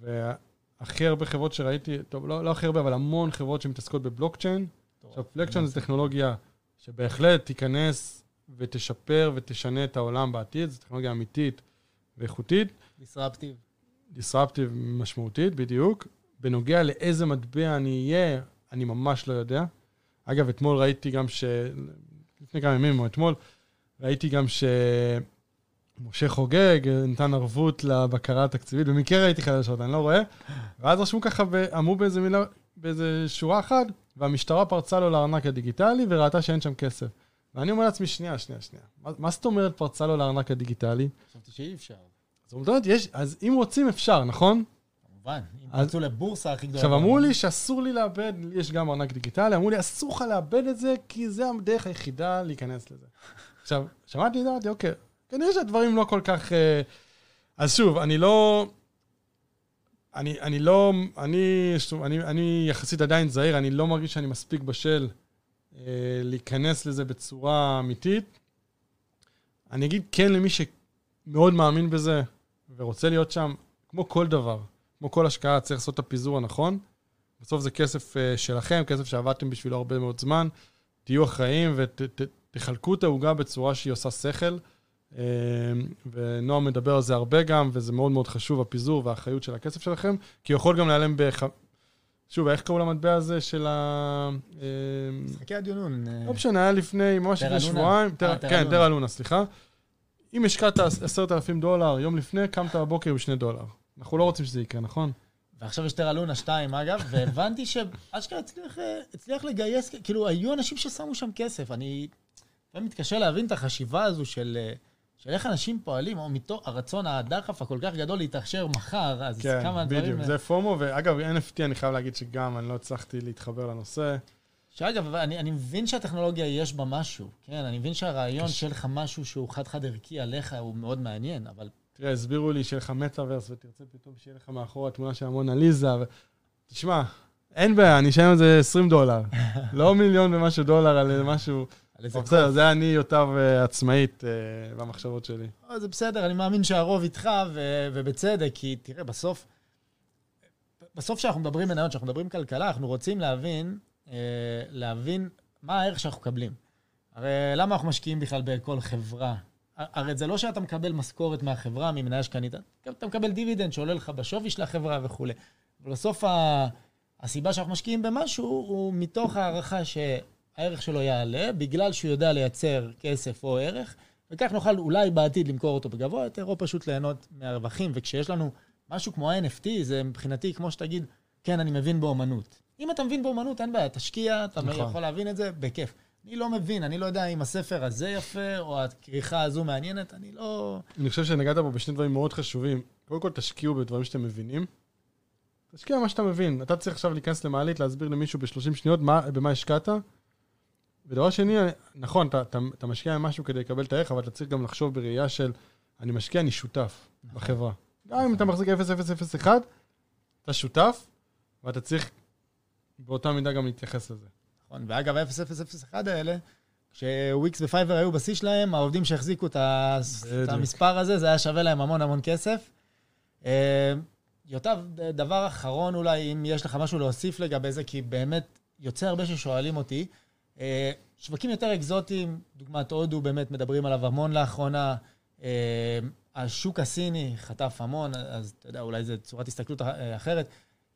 והכי הרבה חברות שראיתי, טוב, לא, לא הכי הרבה, אבל המון חברות שמתעסקות בבלוקצ'יין. עכשיו, בלוקצ'יין זה טכנולוגיה שבהחלט תיכנס ותשפר ותשנה את העולם בעתיד, זו טכנולוגיה אמיתית ואיכותית. disruptive. disruptive משמעותית, בדיוק. בנוגע לאיזה מטבע אני אהיה, אני ממש לא יודע. אגב, אתמול ראיתי גם ש... לפני כמה ימים או אתמול, ראיתי גם שמשה חוגג נתן ערבות לבקרה התקציבית. במקרה ראיתי חדשות, אני לא רואה. ואז רשמו ככה, אמרו באיזה מילה, באיזה שורה אחת, והמשטרה פרצה לו לארנק הדיגיטלי וראתה שאין שם כסף. ואני אומר לעצמי, שנייה, שנייה, שנייה. מה, מה זאת אומרת פרצה לו לארנק הדיגיטלי? חשבתי שאי אפשר. אז זאת אומרת, יש, אז אם רוצים אפשר, נכון? כמובן, אם פרצו לבורסה הכי גדולה. עכשיו, אמרו לי שאסור לי לאבד, לי יש גם ארנק דיגיטלי, אמרו לי, אסור לך לאבד את זה, כי זה הדרך היחידה להיכנס לזה. עכשיו, שמעתי את זה, אמרתי, אוקיי, כנראה שהדברים לא כל כך... אה, אז שוב, אני לא... אני, אני לא, אני, שוב, אני, אני יחסית עדיין זהיר, אני לא מרגיש שאני מספיק בשל אה, להיכנס לזה בצורה אמיתית. אני אגיד כן למי שמאוד מאמין בזה ורוצה להיות שם, כמו כל דבר, כמו כל השקעה, צריך לעשות את הפיזור הנכון. בסוף זה כסף אה, שלכם, כסף שעבדתם בשבילו הרבה מאוד זמן. תהיו אחראים ותחלקו ות, את העוגה בצורה שהיא עושה שכל. אה, ונועם מדבר על זה הרבה גם, וזה מאוד מאוד חשוב, הפיזור והאחריות של הכסף שלכם, כי הוא יכול גם להיעלם בח... שוב, איך קראו למטבע הזה של ה... משחקי הדיונון. לא משנה, היה לפני, ממש לפני שבועיים. כן, טרה לונה, סליחה. אם השקעת עשרת אלפים דולר יום לפני, קמת בבוקר עם שני דולר. אנחנו לא רוצים שזה יקרה, נכון? ועכשיו יש טרה לונה 2, אגב, והבנתי שאשכרה הצליח, הצליח לגייס, כאילו, היו אנשים ששמו שם כסף. אני מתקשה להבין את החשיבה הזו של... של איך אנשים פועלים, או מתוך הרצון, הדחף הכל כך גדול להתאכשר מחר, אז כן, כמה דברים... כן, בדיוק, זה פומו, ואגב, NFT, אני חייב להגיד שגם אני לא הצלחתי להתחבר לנושא. שאגב, אני, אני מבין שהטכנולוגיה יש בה משהו, כן? אני מבין שהרעיון קש... לך משהו שהוא חד-חד ערכי עליך הוא מאוד מעניין, אבל... תראה, הסבירו לי שיהיה לך מטאוורס, ותרצה פתאום שיהיה לך מאחורה תמונה של המונליזה, ו... תשמע, אין בעיה, אני אשלם על זה 20 דולר. לא מיליון ומשהו דולר על משהו... בסדר, זה אני, יוטב אה, עצמאית אה, במחשבות שלי. אה, זה בסדר, אני מאמין שהרוב איתך, ובצדק, כי תראה, בסוף, בסוף כשאנחנו מדברים מניות, כשאנחנו מדברים כלכלה, אנחנו רוצים להבין, להבין מה הערך שאנחנו מקבלים. הרי למה אנחנו משקיעים בכלל בכל חברה? הרי זה לא שאתה מקבל משכורת מהחברה, ממניה שקנית, אתה מקבל דיבידנד שעולה לך בשווי של החברה וכולי. אבל בסוף הסיבה שאנחנו משקיעים במשהו הוא מתוך הערכה ש... הערך שלו יעלה, בגלל שהוא יודע לייצר כסף או ערך, וכך נוכל אולי בעתיד למכור אותו בגבוה יותר, או פשוט ליהנות מהרווחים. וכשיש לנו משהו כמו ה-NFT, זה מבחינתי כמו שתגיד, כן, אני מבין באומנות. אם אתה מבין באומנות, אין בעיה, תשקיע, אתה נכון. יכול להבין את זה, בכיף. אני לא מבין, אני לא יודע אם הספר הזה יפה, או הכריכה הזו מעניינת, אני לא... אני חושב שנגעת פה בשני דברים מאוד חשובים. קודם כל, תשקיעו בדברים שאתם מבינים. תשקיע במה שאתה מבין. אתה צריך עכשיו להיכנס למעלית, להסביר למישהו ב-30 שניות מה, במה השקעת. ודבר שני, נכון, אתה, אתה, אתה משקיע במשהו כדי לקבל את הערך, אבל אתה צריך גם לחשוב בראייה של, אני משקיע, אני שותף נכון. בחברה. גם אם אתה מחזיק 0.001, אתה שותף, ואתה צריך באותה מידה גם להתייחס לזה. נכון, ואגב, 0.001 האלה, כש Wix ו Fiverr היו בשיא שלהם, העובדים שהחזיקו את, את המספר הזה, זה היה שווה להם המון המון כסף. אה, יוטב, דבר אחרון אולי, אם יש לך משהו להוסיף לגבי זה, כי באמת יוצא הרבה ששואלים אותי, שווקים יותר אקזוטיים, דוגמת הודו, באמת מדברים עליו המון לאחרונה. אה, השוק הסיני חטף המון, אז אתה יודע, אולי זו צורת הסתכלות אה, אחרת.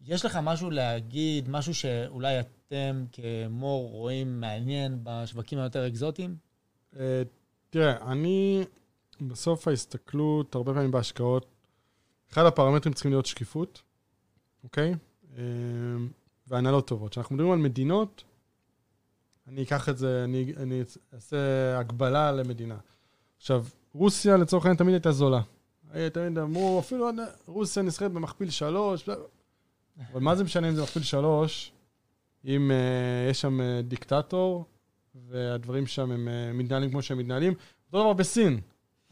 יש לך משהו להגיד, משהו שאולי אתם כמור רואים מעניין בשווקים היותר אקזוטיים? תראה, אני, בסוף ההסתכלות, הרבה פעמים בהשקעות, אחד הפרמטרים צריכים להיות שקיפות, אוקיי? והנהלות טובות. כשאנחנו מדברים על מדינות, אני אקח את זה, אני, אני אעשה הגבלה למדינה. עכשיו, רוסיה לצורך העניין תמיד הייתה זולה. תמיד אמרו, אפילו רוסיה נסחרת במכפיל שלוש, אבל מה זה משנה אם זה מכפיל שלוש, אם uh, יש שם uh, דיקטטור, והדברים שם הם uh, מתנהלים כמו שהם מתנהלים. אותו דבר בסין.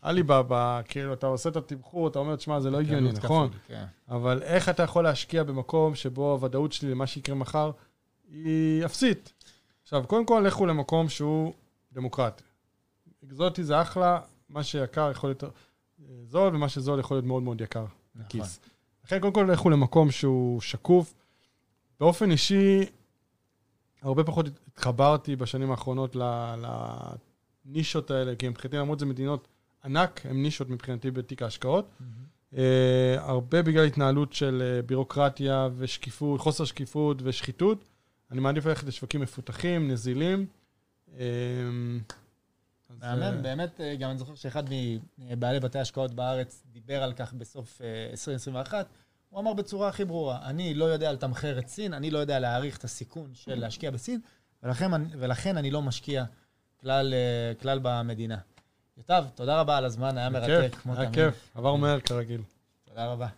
עליבאבא, כאילו, אתה עושה את התמחור, אתה אומר, תשמע, זה לא הגיוני, נכון? כן. אבל איך אתה יכול להשקיע במקום שבו הוודאות שלי למה שיקרה מחר היא אפסית? עכשיו, קודם כל, לכו למקום שהוא דמוקרטי. אקזוטי זה אחלה, מה שיקר יכול להיות אה, זול, ומה שזול יכול להיות מאוד מאוד יקר נכון. לכן, קודם כל, לכו למקום שהוא שקוף. באופן אישי, הרבה פחות התחברתי בשנים האחרונות לנישות האלה, כי מבחינתי, למרות זה מדינות ענק, הן נישות מבחינתי בתיק ההשקעות. Uh, הרבה בגלל התנהלות של uh, בירוקרטיה ושקיפות, חוסר שקיפות ושחיתות. אני מעדיף ללכת לשווקים מפותחים, נזילים. Uh, מהמם, באמת, גם אני זוכר שאחד מבעלי בתי השקעות בארץ דיבר על כך בסוף 2021. הוא אמר בצורה הכי ברורה, אני לא יודע לתמחר את סין, אני לא יודע להעריך את הסיכון של להשקיע בסין, ולכן, ולכן אני לא משקיע כלל, כלל במדינה. יוטב, תודה רבה על הזמן, היה מרתק, כמו תמיד. היה כיף, עבר מהר כרגיל. תודה רבה.